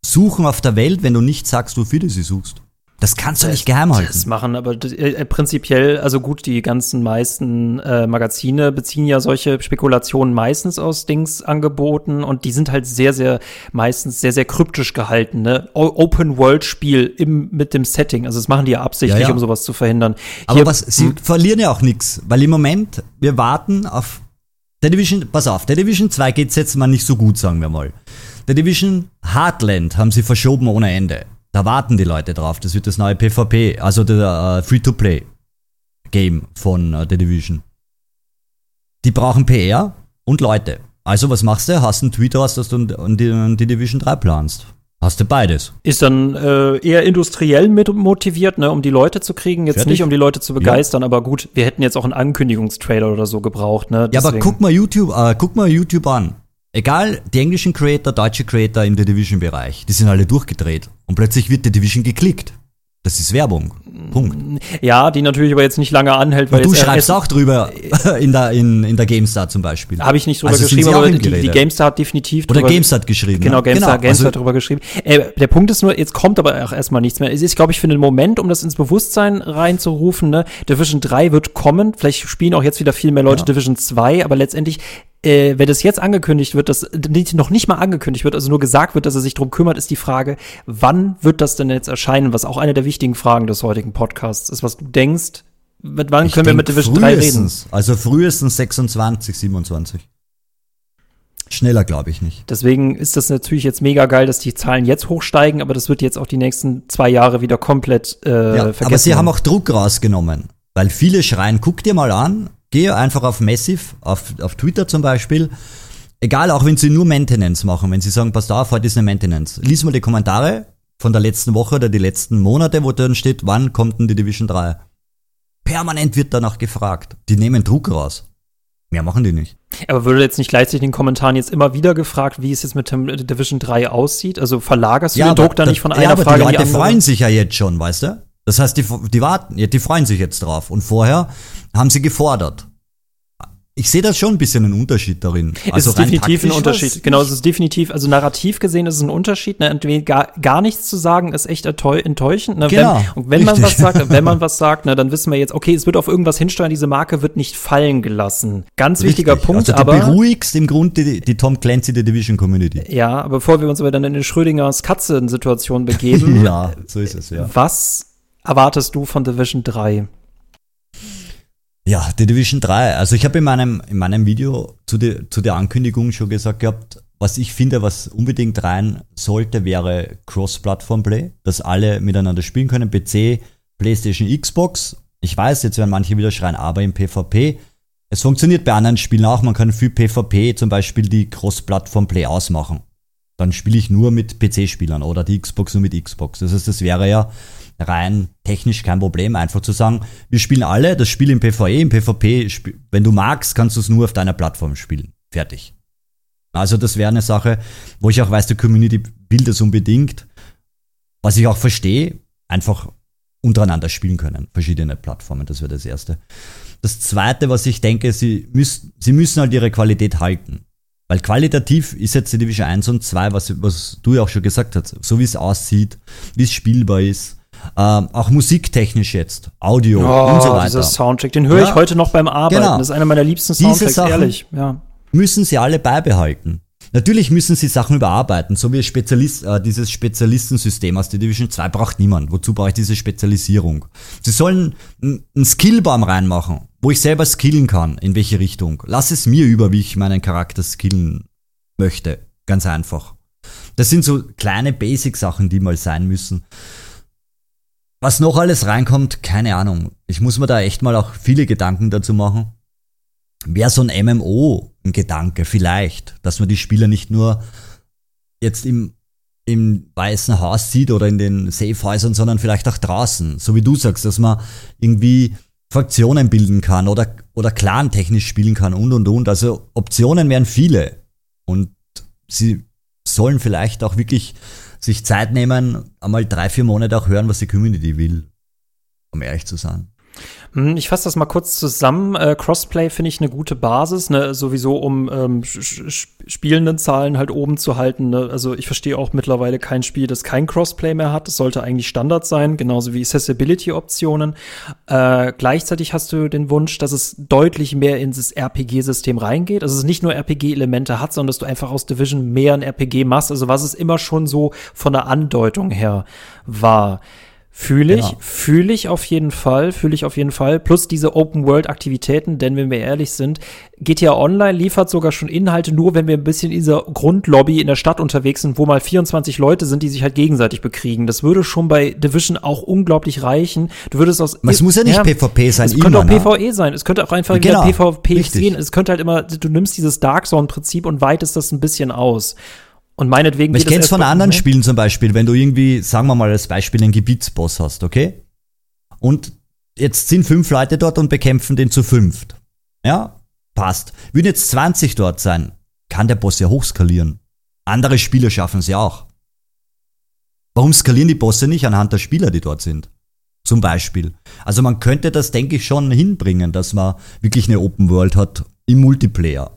suchen auf der Welt, wenn du nicht sagst, wofür du sie suchst? Das kannst du nicht geheim halten. Das machen, aber äh, prinzipiell, also gut, die ganzen meisten äh, Magazine beziehen ja solche Spekulationen meistens aus Dings-Angeboten und die sind halt sehr, sehr, meistens sehr, sehr kryptisch gehalten, ne? Open-World-Spiel im, mit dem Setting. Also das machen die ja absichtlich, ja, ja. um sowas zu verhindern. aber was, sie hm. verlieren ja auch nichts, weil im Moment, wir warten auf der Division, pass auf, der Division 2 geht's jetzt mal nicht so gut, sagen wir mal. Der Division Heartland haben sie verschoben ohne Ende. Da warten die Leute drauf. Das wird das neue PvP, also der uh, Free-to-Play-Game von uh, The Division. Die brauchen PR und Leute. Also was machst du? Hast einen Tweet raus, dass du an die, die Division 3 planst. Hast du beides. Ist dann äh, eher industriell mit motiviert, ne, um die Leute zu kriegen, jetzt Fertig? nicht um die Leute zu begeistern, ja. aber gut, wir hätten jetzt auch einen Ankündigungstrailer oder so gebraucht, ne? Deswegen. Ja, aber guck mal YouTube, äh, guck mal YouTube an. Egal, die englischen Creator, deutsche Creator im The Division-Bereich, die sind alle durchgedreht. Und plötzlich wird The Division geklickt. Das ist Werbung. Punkt. Ja, die natürlich aber jetzt nicht lange anhält. Weil du schreibst auch drüber <laughs> in der, in, in der GameStar zum Beispiel. Habe ich nicht drüber also geschrieben, aber die, die, GameStar hat definitiv Oder drüber, GameStar hat geschrieben. Genau, GameStar, genau, GameStar also, hat drüber geschrieben. Äh, der Punkt ist nur, jetzt kommt aber auch erstmal nichts mehr. Es ist, glaube ich, für einen Moment, um das ins Bewusstsein reinzurufen, ne, Division 3 wird kommen. Vielleicht spielen auch jetzt wieder viel mehr Leute ja. Division 2, aber letztendlich äh, wenn das jetzt angekündigt wird, dass noch nicht mal angekündigt wird, also nur gesagt wird, dass er sich drum kümmert, ist die Frage, wann wird das denn jetzt erscheinen? Was auch eine der wichtigen Fragen des heutigen Podcasts ist, was du denkst, mit wann ich können wir mit Division 3 reden? Also frühestens 26, 27. Schneller glaube ich nicht. Deswegen ist das natürlich jetzt mega geil, dass die Zahlen jetzt hochsteigen, aber das wird jetzt auch die nächsten zwei Jahre wieder komplett äh, ja, vergessen. Aber sie haben auch Druck rausgenommen, weil viele schreien, guck dir mal an, geh einfach auf Massive, auf, auf Twitter zum Beispiel, egal auch wenn sie nur Maintenance machen, wenn sie sagen, pass auf, heute ist eine Maintenance, lies mal die Kommentare von der letzten Woche oder die letzten Monate, wo dann steht, wann kommt denn die Division 3? Permanent wird danach gefragt. Die nehmen Druck raus. Mehr machen die nicht. Aber würde jetzt nicht gleichzeitig in den Kommentaren jetzt immer wieder gefragt, wie es jetzt mit Division 3 aussieht? Also verlagerst du ja, den Druck dann nicht von einer ja, aber Frage die Leute freuen sich ja jetzt schon, weißt du? Das heißt, die, die warten, die freuen sich jetzt drauf. Und vorher haben sie gefordert ich sehe das schon ein bisschen einen Unterschied darin. Also es ist definitiv ein Unterschied. Genau, es ist definitiv, also narrativ gesehen ist es ein Unterschied. Ne? Gar, gar nichts zu sagen ist echt enttäuschend. Ne? Genau, wenn, und wenn richtig. man was sagt, wenn man was sagt, ne, dann wissen wir jetzt, okay, es wird auf irgendwas hinsteuern, diese Marke wird nicht fallen gelassen. Ganz richtig. wichtiger Punkt. Also du aber beruhigst im Grunde die, die Tom Clancy der Division Community. Ja, bevor wir uns aber dann in die Schrödingers Katzen-Situation begeben. <laughs> ja, so ist es, ja. Was erwartest du von Division 3? Ja, The Division 3. Also ich habe in meinem, in meinem Video zu, die, zu der Ankündigung schon gesagt gehabt, was ich finde, was unbedingt rein sollte, wäre Cross-Platform-Play, dass alle miteinander spielen können. PC, PlayStation, Xbox. Ich weiß, jetzt werden manche wieder schreien, aber im PvP. Es funktioniert bei anderen Spielen auch. Man kann für PvP zum Beispiel die Cross-Platform-Play ausmachen. Dann spiele ich nur mit PC-Spielern oder die Xbox nur mit Xbox. Das heißt, das wäre ja rein technisch kein Problem, einfach zu sagen, wir spielen alle das Spiel im PvE, im PvP, wenn du magst, kannst du es nur auf deiner Plattform spielen. Fertig. Also das wäre eine Sache, wo ich auch weiß, die Community will das unbedingt. Was ich auch verstehe, einfach untereinander spielen können, verschiedene Plattformen, das wäre das Erste. Das Zweite, was ich denke, sie, müssen, sie müssen halt ihre Qualität halten. Weil qualitativ ist jetzt die Division 1 und 2, was, was du ja auch schon gesagt hast, so wie es aussieht, wie es spielbar ist, ähm, auch musiktechnisch jetzt, Audio oh, und so weiter. Dieser Soundtrack, den höre ja, ich heute noch beim Arbeiten. Genau. Das ist einer meiner liebsten Soundtracks, ehrlich. Ja. Müssen sie alle beibehalten. Natürlich müssen sie Sachen überarbeiten, so wie Spezialist, äh, dieses Spezialistensystem aus der Division 2 braucht niemand. Wozu brauche ich diese Spezialisierung? Sie sollen einen Skillbaum reinmachen, wo ich selber skillen kann, in welche Richtung. Lass es mir über, wie ich meinen Charakter skillen möchte. Ganz einfach. Das sind so kleine Basic-Sachen, die mal sein müssen. Was noch alles reinkommt, keine Ahnung. Ich muss mir da echt mal auch viele Gedanken dazu machen. Wäre so ein MMO ein Gedanke, vielleicht, dass man die Spieler nicht nur jetzt im, im Weißen Haus sieht oder in den Safehäusern, sondern vielleicht auch draußen. So wie du sagst, dass man irgendwie Fraktionen bilden kann oder, oder clan-technisch spielen kann und und und. Also Optionen wären viele. Und sie sollen vielleicht auch wirklich sich Zeit nehmen, einmal drei, vier Monate auch hören, was die Community will, um ehrlich zu sein. Hm, ich fasse das mal kurz zusammen. Äh, Crossplay finde ich eine gute Basis, ne? sowieso um ähm, spielenden Zahlen halt oben zu halten. Ne? Also ich verstehe auch mittlerweile kein Spiel, das kein Crossplay mehr hat. Das sollte eigentlich Standard sein, genauso wie Accessibility-Optionen. Äh, gleichzeitig hast du den Wunsch, dass es deutlich mehr ins RPG-System reingeht. Also es nicht nur RPG-Elemente hat, sondern dass du einfach aus Division mehr ein RPG machst. Also was es immer schon so von der Andeutung her war. Fühle ich, genau. fühle ich auf jeden Fall, fühle ich auf jeden Fall. Plus diese Open-World-Aktivitäten, denn wenn wir ehrlich sind, GTA Online liefert sogar schon Inhalte, nur wenn wir ein bisschen in dieser Grundlobby in der Stadt unterwegs sind, wo mal 24 Leute sind, die sich halt gegenseitig bekriegen. Das würde schon bei Division auch unglaublich reichen. Du würdest aus. Es muss ja nicht ja, PvP sein. Es immer, könnte auch ne? PvE sein. Es könnte auch einfach genau, PvP gehen. Es könnte halt immer, du nimmst dieses Dark Zone-Prinzip und weitest das ein bisschen aus. Und meinetwegen. Ich kenne es von anderen ne? Spielen zum Beispiel, wenn du irgendwie, sagen wir mal als Beispiel, einen Gebietsboss hast, okay? Und jetzt sind fünf Leute dort und bekämpfen den zu fünft. Ja, passt. Würden jetzt 20 dort sein, kann der Boss ja hochskalieren. Andere Spieler schaffen es ja auch. Warum skalieren die Bosse nicht anhand der Spieler, die dort sind? Zum Beispiel. Also man könnte das, denke ich, schon hinbringen, dass man wirklich eine Open World hat im Multiplayer.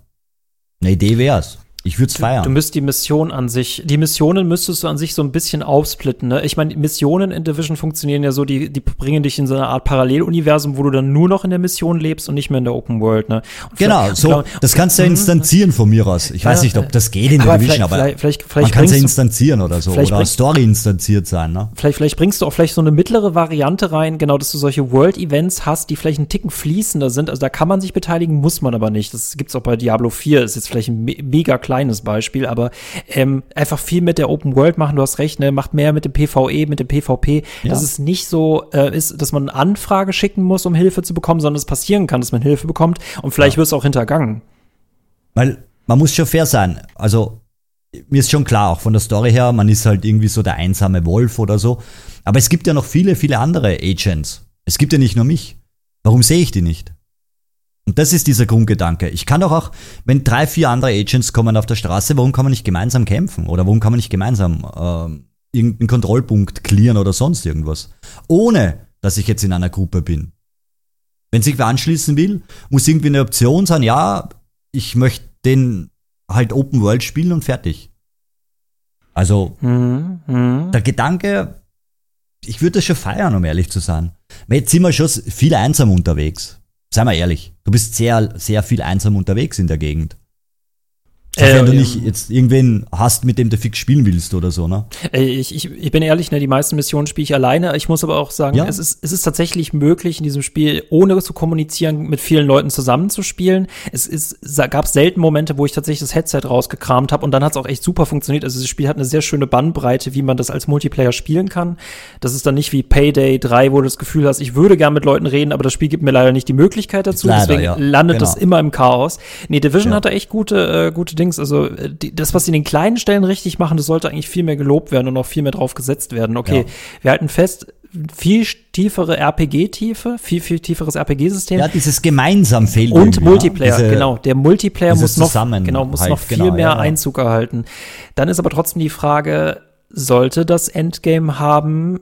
Eine Idee wär's. Ich würde es feiern. Du müsst die Mission an sich, die Missionen müsstest du an sich so ein bisschen aufsplitten. Ne? Ich meine, Missionen in Division funktionieren ja so, die, die bringen dich in so eine Art Paralleluniversum, wo du dann nur noch in der Mission lebst und nicht mehr in der Open World. Ne? Genau, so, glaub, das kannst du ja mhm. instanzieren von mir aus. Ich ja, weiß nicht, ob das geht in der Division, aber vielleicht, vielleicht, vielleicht man kann es ja instanzieren oder so. Oder Story instanziert sein. Ne? Vielleicht, vielleicht bringst du auch vielleicht so eine mittlere Variante rein, genau, dass du solche World-Events hast, die vielleicht einen Ticken fließender sind. Also da kann man sich beteiligen, muss man aber nicht. Das gibt's auch bei Diablo 4, ist jetzt vielleicht ein me mega kleines Beispiel, aber ähm, einfach viel mit der Open World machen, du hast recht, ne, macht mehr mit dem PvE, mit dem PvP, ja. dass es nicht so äh, ist, dass man eine Anfrage schicken muss, um Hilfe zu bekommen, sondern es passieren kann, dass man Hilfe bekommt und vielleicht ja. wird es auch hintergangen. Weil man muss schon fair sein. Also mir ist schon klar, auch von der Story her, man ist halt irgendwie so der einsame Wolf oder so. Aber es gibt ja noch viele, viele andere Agents. Es gibt ja nicht nur mich. Warum sehe ich die nicht? Und das ist dieser Grundgedanke. Ich kann doch auch, wenn drei, vier andere Agents kommen auf der Straße, warum kann man nicht gemeinsam kämpfen? Oder warum kann man nicht gemeinsam äh, irgendeinen Kontrollpunkt clearen oder sonst irgendwas? Ohne, dass ich jetzt in einer Gruppe bin. Wenn sich wer anschließen will, muss irgendwie eine Option sein, ja, ich möchte den halt Open World spielen und fertig. Also, mhm, mh. der Gedanke, ich würde das schon feiern, um ehrlich zu sein. Jetzt sind wir schon viel einsam unterwegs. Seien wir ehrlich, du bist sehr, sehr viel einsam unterwegs in der Gegend. Sofern äh, du nicht jetzt irgendwen hast, mit dem du fix spielen willst oder so, ne? Ich, ich, ich bin ehrlich, ne, die meisten Missionen spiele ich alleine. Ich muss aber auch sagen, ja. es, ist, es ist tatsächlich möglich, in diesem Spiel, ohne zu kommunizieren, mit vielen Leuten zusammenzuspielen. Es ist, gab selten Momente, wo ich tatsächlich das Headset rausgekramt habe und dann hat es auch echt super funktioniert. Also das Spiel hat eine sehr schöne Bandbreite, wie man das als Multiplayer spielen kann. Das ist dann nicht wie Payday 3, wo du das Gefühl hast, ich würde gern mit Leuten reden, aber das Spiel gibt mir leider nicht die Möglichkeit dazu. Leider, Deswegen ja. landet genau. das immer im Chaos. Nee, Division ja. hat da echt gute, äh, gute Dings. Also äh, die, das, was sie in den kleinen Stellen richtig machen, das sollte eigentlich viel mehr gelobt werden und auch viel mehr drauf gesetzt werden. Okay, ja. wir halten fest, viel tiefere RPG-Tiefe, viel, viel tieferes RPG-System. Ja, dieses gemeinsam fehlt. Und Multiplayer, diese, genau. Der Multiplayer muss noch, genau, muss noch viel genau, mehr ja. Einzug erhalten. Dann ist aber trotzdem die Frage, sollte das Endgame haben,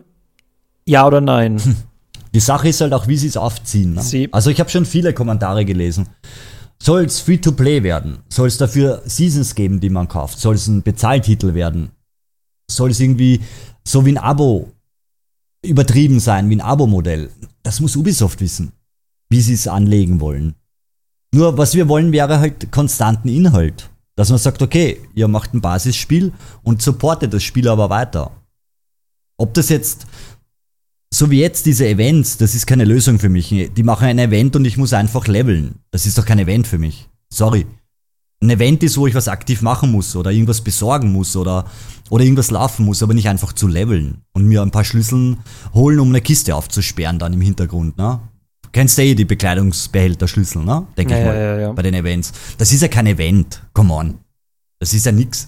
ja oder nein? <laughs> Die Sache ist halt auch, wie sie es aufziehen. Ne? Also ich habe schon viele Kommentare gelesen. Soll es Free-to-Play werden? Soll es dafür Seasons geben, die man kauft? Soll es ein Bezahltitel werden? Soll es irgendwie so wie ein Abo übertrieben sein, wie ein Abo-Modell? Das muss Ubisoft wissen, wie sie es anlegen wollen. Nur was wir wollen, wäre halt konstanten Inhalt. Dass man sagt, okay, ihr macht ein Basisspiel und supportet das Spiel aber weiter. Ob das jetzt so wie jetzt diese Events, das ist keine Lösung für mich. Die machen ein Event und ich muss einfach leveln. Das ist doch kein Event für mich. Sorry. Ein Event ist, wo ich was aktiv machen muss oder irgendwas besorgen muss oder, oder irgendwas laufen muss, aber nicht einfach zu leveln und mir ein paar Schlüsseln holen, um eine Kiste aufzusperren dann im Hintergrund, ne? Kennst du eh die Bekleidungsbehälter-Schlüssel, ne? Denke ja, ich mal. Ja, ja, bei den Events. Das ist ja kein Event. Come on. Das ist ja nix.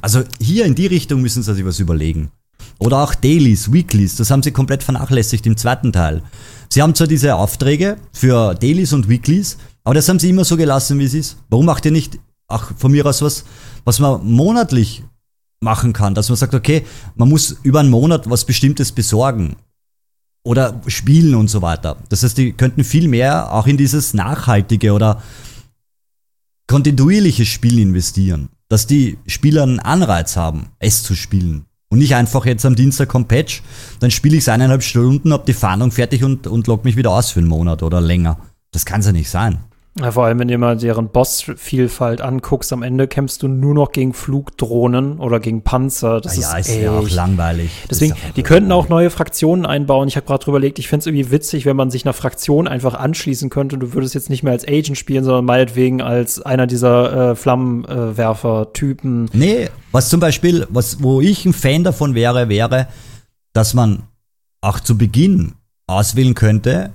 Also hier in die Richtung müssen sie sich was überlegen. Oder auch Dailies, Weeklies, das haben sie komplett vernachlässigt im zweiten Teil. Sie haben zwar diese Aufträge für Dailies und Weeklies, aber das haben sie immer so gelassen, wie es ist. Warum macht ihr nicht, ach, von mir aus was, was man monatlich machen kann, dass man sagt, okay, man muss über einen Monat was Bestimmtes besorgen oder spielen und so weiter. Das heißt, die könnten viel mehr auch in dieses nachhaltige oder kontinuierliche Spiel investieren, dass die Spieler einen Anreiz haben, es zu spielen. Und nicht einfach jetzt am Dienstag kommt Patch, dann spiele ich es eineinhalb Stunden, hab die Fahndung fertig und, und log mich wieder aus für einen Monat oder länger. Das kann es ja nicht sein. Ja, vor allem, wenn du mal deren Boss-Vielfalt anguckst, am Ende kämpfst du nur noch gegen Flugdrohnen oder gegen Panzer. Das ja, ist, ist ja auch langweilig. Deswegen, die könnten auch neue Fraktionen einbauen. Ich habe gerade drüber überlegt, ich fände es irgendwie witzig, wenn man sich einer Fraktion einfach anschließen könnte und du würdest jetzt nicht mehr als Agent spielen, sondern meinetwegen als einer dieser äh, Flammenwerfer-Typen. nee, was zum Beispiel, was, wo ich ein Fan davon wäre, wäre, dass man auch zu Beginn auswählen könnte,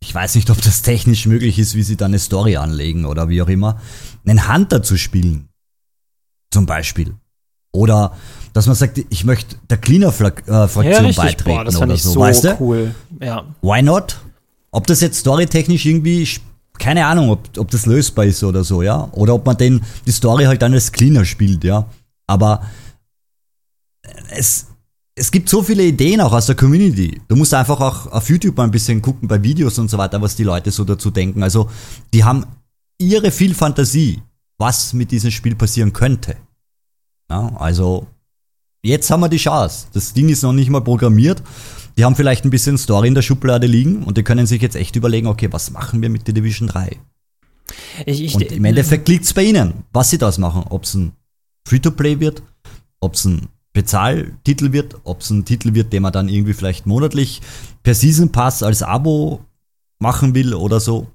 ich weiß nicht, ob das technisch möglich ist, wie sie da eine Story anlegen oder wie auch immer, einen Hunter zu spielen. Zum Beispiel. Oder dass man sagt, ich möchte der Cleaner-Fraktion äh, ja, beitreten Boah, das oder so. so weißt du? cool. Ja. Why not? Ob das jetzt storytechnisch irgendwie, keine Ahnung, ob, ob das lösbar ist oder so, ja. Oder ob man den, die Story halt dann als Cleaner spielt, ja. Aber es, es gibt so viele Ideen auch aus der Community. Du musst einfach auch auf YouTube mal ein bisschen gucken bei Videos und so weiter, was die Leute so dazu denken. Also, die haben ihre viel Fantasie. was mit diesem Spiel passieren könnte. Ja, also jetzt haben wir die Chance. Das Ding ist noch nicht mal programmiert. Die haben vielleicht ein bisschen Story in der Schublade liegen und die können sich jetzt echt überlegen, okay, was machen wir mit The Division 3? Ich, ich, und im Endeffekt liegt es bei ihnen, was sie das machen. Ob es ein Free-to-Play wird, ob es ein Bezahltitel wird, ob es ein Titel wird, den man dann irgendwie vielleicht monatlich per Season Pass als Abo machen will oder so.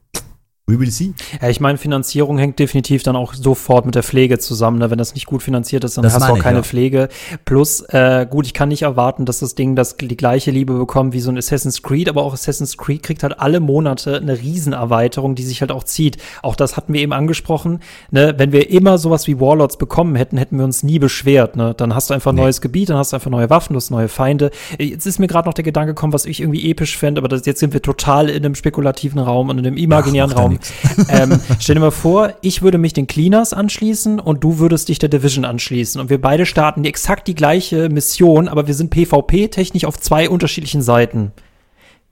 We will see. Ja, ich meine, Finanzierung hängt definitiv dann auch sofort mit der Pflege zusammen. Ne? Wenn das nicht gut finanziert ist, dann das hast du auch keine ich, ja. Pflege. Plus, äh, gut, ich kann nicht erwarten, dass das Ding das die gleiche Liebe bekommt wie so ein Assassin's Creed, aber auch Assassin's Creed kriegt halt alle Monate eine Riesenerweiterung, die sich halt auch zieht. Auch das hatten wir eben angesprochen. Ne? Wenn wir immer sowas wie Warlords bekommen hätten, hätten wir uns nie beschwert. Ne? Dann hast du einfach ein nee. neues Gebiet, dann hast du einfach neue Waffen, du hast neue Feinde. Jetzt ist mir gerade noch der Gedanke gekommen, was ich irgendwie episch fände, aber das, jetzt sind wir total in einem spekulativen Raum und in einem imaginären Ach, Raum ähm, stell dir mal vor, ich würde mich den Cleaners anschließen und du würdest dich der Division anschließen. Und wir beide starten exakt die gleiche Mission, aber wir sind PvP-technisch auf zwei unterschiedlichen Seiten.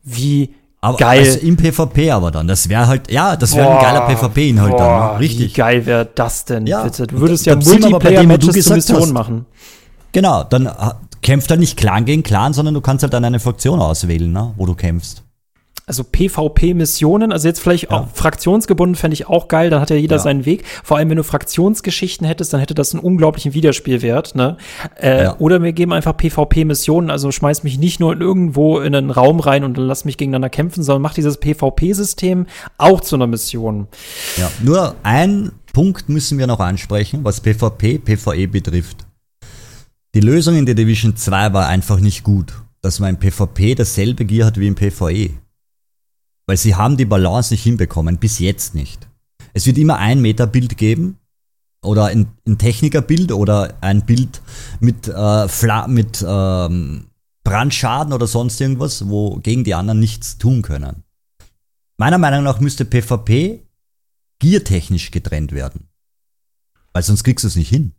Wie aber geil. Also im PvP aber dann. Das wäre halt, ja, das wäre ein geiler PvP-Inhalt dann. Ne? Richtig. Wie geil wäre das denn? Ja. Bitte? Du würdest ja Multiplayer-Matches zur Mission machen. Genau, dann äh, kämpft er nicht Clan gegen Clan, sondern du kannst halt dann eine Fraktion auswählen, ne, wo du kämpfst also PvP-Missionen, also jetzt vielleicht ja. auch fraktionsgebunden fände ich auch geil, dann hat ja jeder ja. seinen Weg. Vor allem, wenn du Fraktionsgeschichten hättest, dann hätte das einen unglaublichen Wiederspielwert, ne? Äh, ja. Oder wir geben einfach PvP-Missionen, also schmeiß mich nicht nur irgendwo in einen Raum rein und lass mich gegeneinander kämpfen, sondern mach dieses PvP-System auch zu einer Mission. Ja, nur ein Punkt müssen wir noch ansprechen, was PvP, PvE betrifft. Die Lösung in der Division 2 war einfach nicht gut, dass man im PvP dasselbe Gear hat wie im PvE. Weil sie haben die Balance nicht hinbekommen, bis jetzt nicht. Es wird immer ein Meta-Bild geben oder ein, ein Techniker-Bild oder ein Bild mit, äh, Fla mit ähm, Brandschaden oder sonst irgendwas, wo gegen die anderen nichts tun können. Meiner Meinung nach müsste PvP giertechnisch getrennt werden. Weil sonst kriegst du es nicht hin.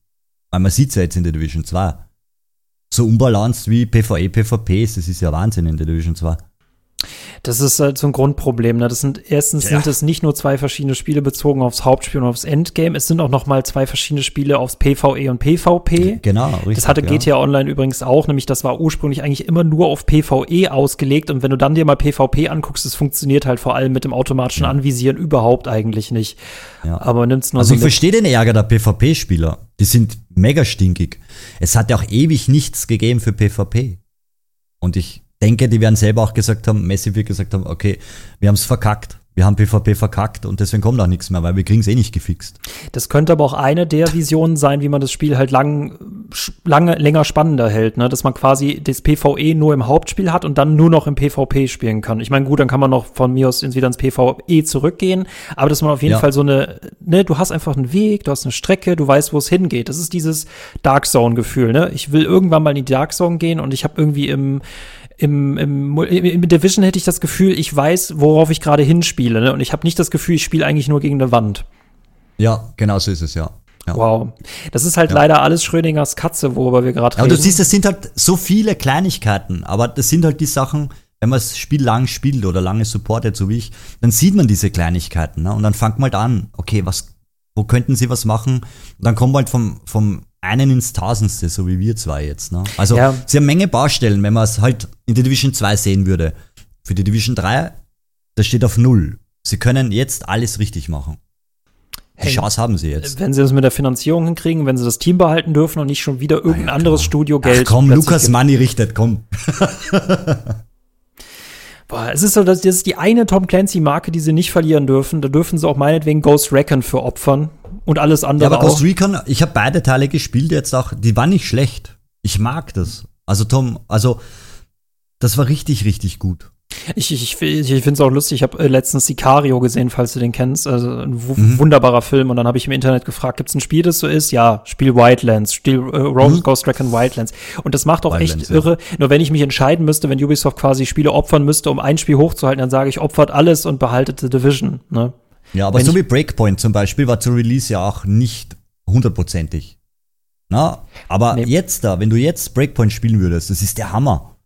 Weil man sieht es ja jetzt in der Division 2. So unbalanced wie PvE, PvP ist, das ist ja Wahnsinn in der Division 2. Das ist halt so ein Grundproblem. Ne? Das sind erstens ja. sind es nicht nur zwei verschiedene Spiele bezogen aufs Hauptspiel und aufs Endgame. Es sind auch noch mal zwei verschiedene Spiele aufs PvE und PvP. Genau, richtig. Das hatte GTA Online übrigens auch. Nämlich das war ursprünglich eigentlich immer nur auf PvE ausgelegt. Und wenn du dann dir mal PvP anguckst, es funktioniert halt vor allem mit dem automatischen ja. Anvisieren überhaupt eigentlich nicht. Ja. Aber nimm's nur. Also so ich verstehe den Ärger der PvP-Spieler. Die sind mega stinkig. Es hat ja auch ewig nichts gegeben für PvP. Und ich denke, die werden selber auch gesagt haben, Messi wird gesagt haben, okay, wir haben es verkackt. Wir haben PvP verkackt und deswegen kommt auch nichts mehr, weil wir kriegen es eh nicht gefixt. Das könnte aber auch eine der Visionen sein, wie man das Spiel halt lang, lange, länger spannender hält, ne? Dass man quasi das PvE nur im Hauptspiel hat und dann nur noch im PvP spielen kann. Ich meine, gut, dann kann man noch von mir aus wieder ins PvE zurückgehen, aber dass man auf jeden ja. Fall so eine, ne, du hast einfach einen Weg, du hast eine Strecke, du weißt, wo es hingeht. Das ist dieses Dark Zone-Gefühl, ne? Ich will irgendwann mal in die Dark Zone gehen und ich habe irgendwie im im, im, im Division hätte ich das Gefühl, ich weiß, worauf ich gerade hinspiele. Ne? Und ich habe nicht das Gefühl, ich spiele eigentlich nur gegen eine Wand. Ja, genau so ist es, ja. ja. Wow. Das ist halt ja. leider alles Schrödingers Katze, worüber wir gerade reden. Aber du siehst, das sind halt so viele Kleinigkeiten, aber das sind halt die Sachen, wenn man das Spiel lang spielt oder lange supportet, so wie ich, dann sieht man diese Kleinigkeiten. Ne? Und dann fängt man halt an, okay, was, wo könnten sie was machen? Und dann kommt man halt vom, vom einen ins Tausendste, so wie wir zwei jetzt. Ne? Also ja. sie haben Menge Baustellen, wenn man es halt in der Division 2 sehen würde. Für die Division 3, das steht auf Null. Sie können jetzt alles richtig machen. Die hey, Chance haben sie jetzt. Wenn sie das mit der Finanzierung hinkriegen, wenn sie das Team behalten dürfen und nicht schon wieder irgendein ja, anderes Studio Geld. Ach komm, Lukas Money richtet, komm. <laughs> Boah, es ist so, dass das ist die eine Tom Clancy-Marke, die sie nicht verlieren dürfen. Da dürfen sie auch meinetwegen Ghost Recon für opfern und alles andere. Ja, aber Ghost Recon, ich habe beide Teile gespielt jetzt auch, die waren nicht schlecht. Ich mag das. Also Tom, also das war richtig, richtig gut. Ich, ich, ich, ich finde es auch lustig. Ich habe äh, letztens Sicario gesehen, falls du den kennst. Also ein mhm. wunderbarer Film. Und dann habe ich im Internet gefragt, gibt es ein Spiel, das so ist? Ja, Spiel Wildlands, Spiel äh, Rose mhm. Ghost Recon Wildlands. Und das macht auch Wildlands, echt irre. Ja. Nur wenn ich mich entscheiden müsste, wenn Ubisoft quasi Spiele opfern müsste, um ein Spiel hochzuhalten, dann sage ich, opfert alles und behaltet The Division. Ne? Ja, aber wenn so wie Breakpoint zum Beispiel war zu Release ja auch nicht hundertprozentig. Na, aber nee. jetzt da, wenn du jetzt Breakpoint spielen würdest, das ist der Hammer.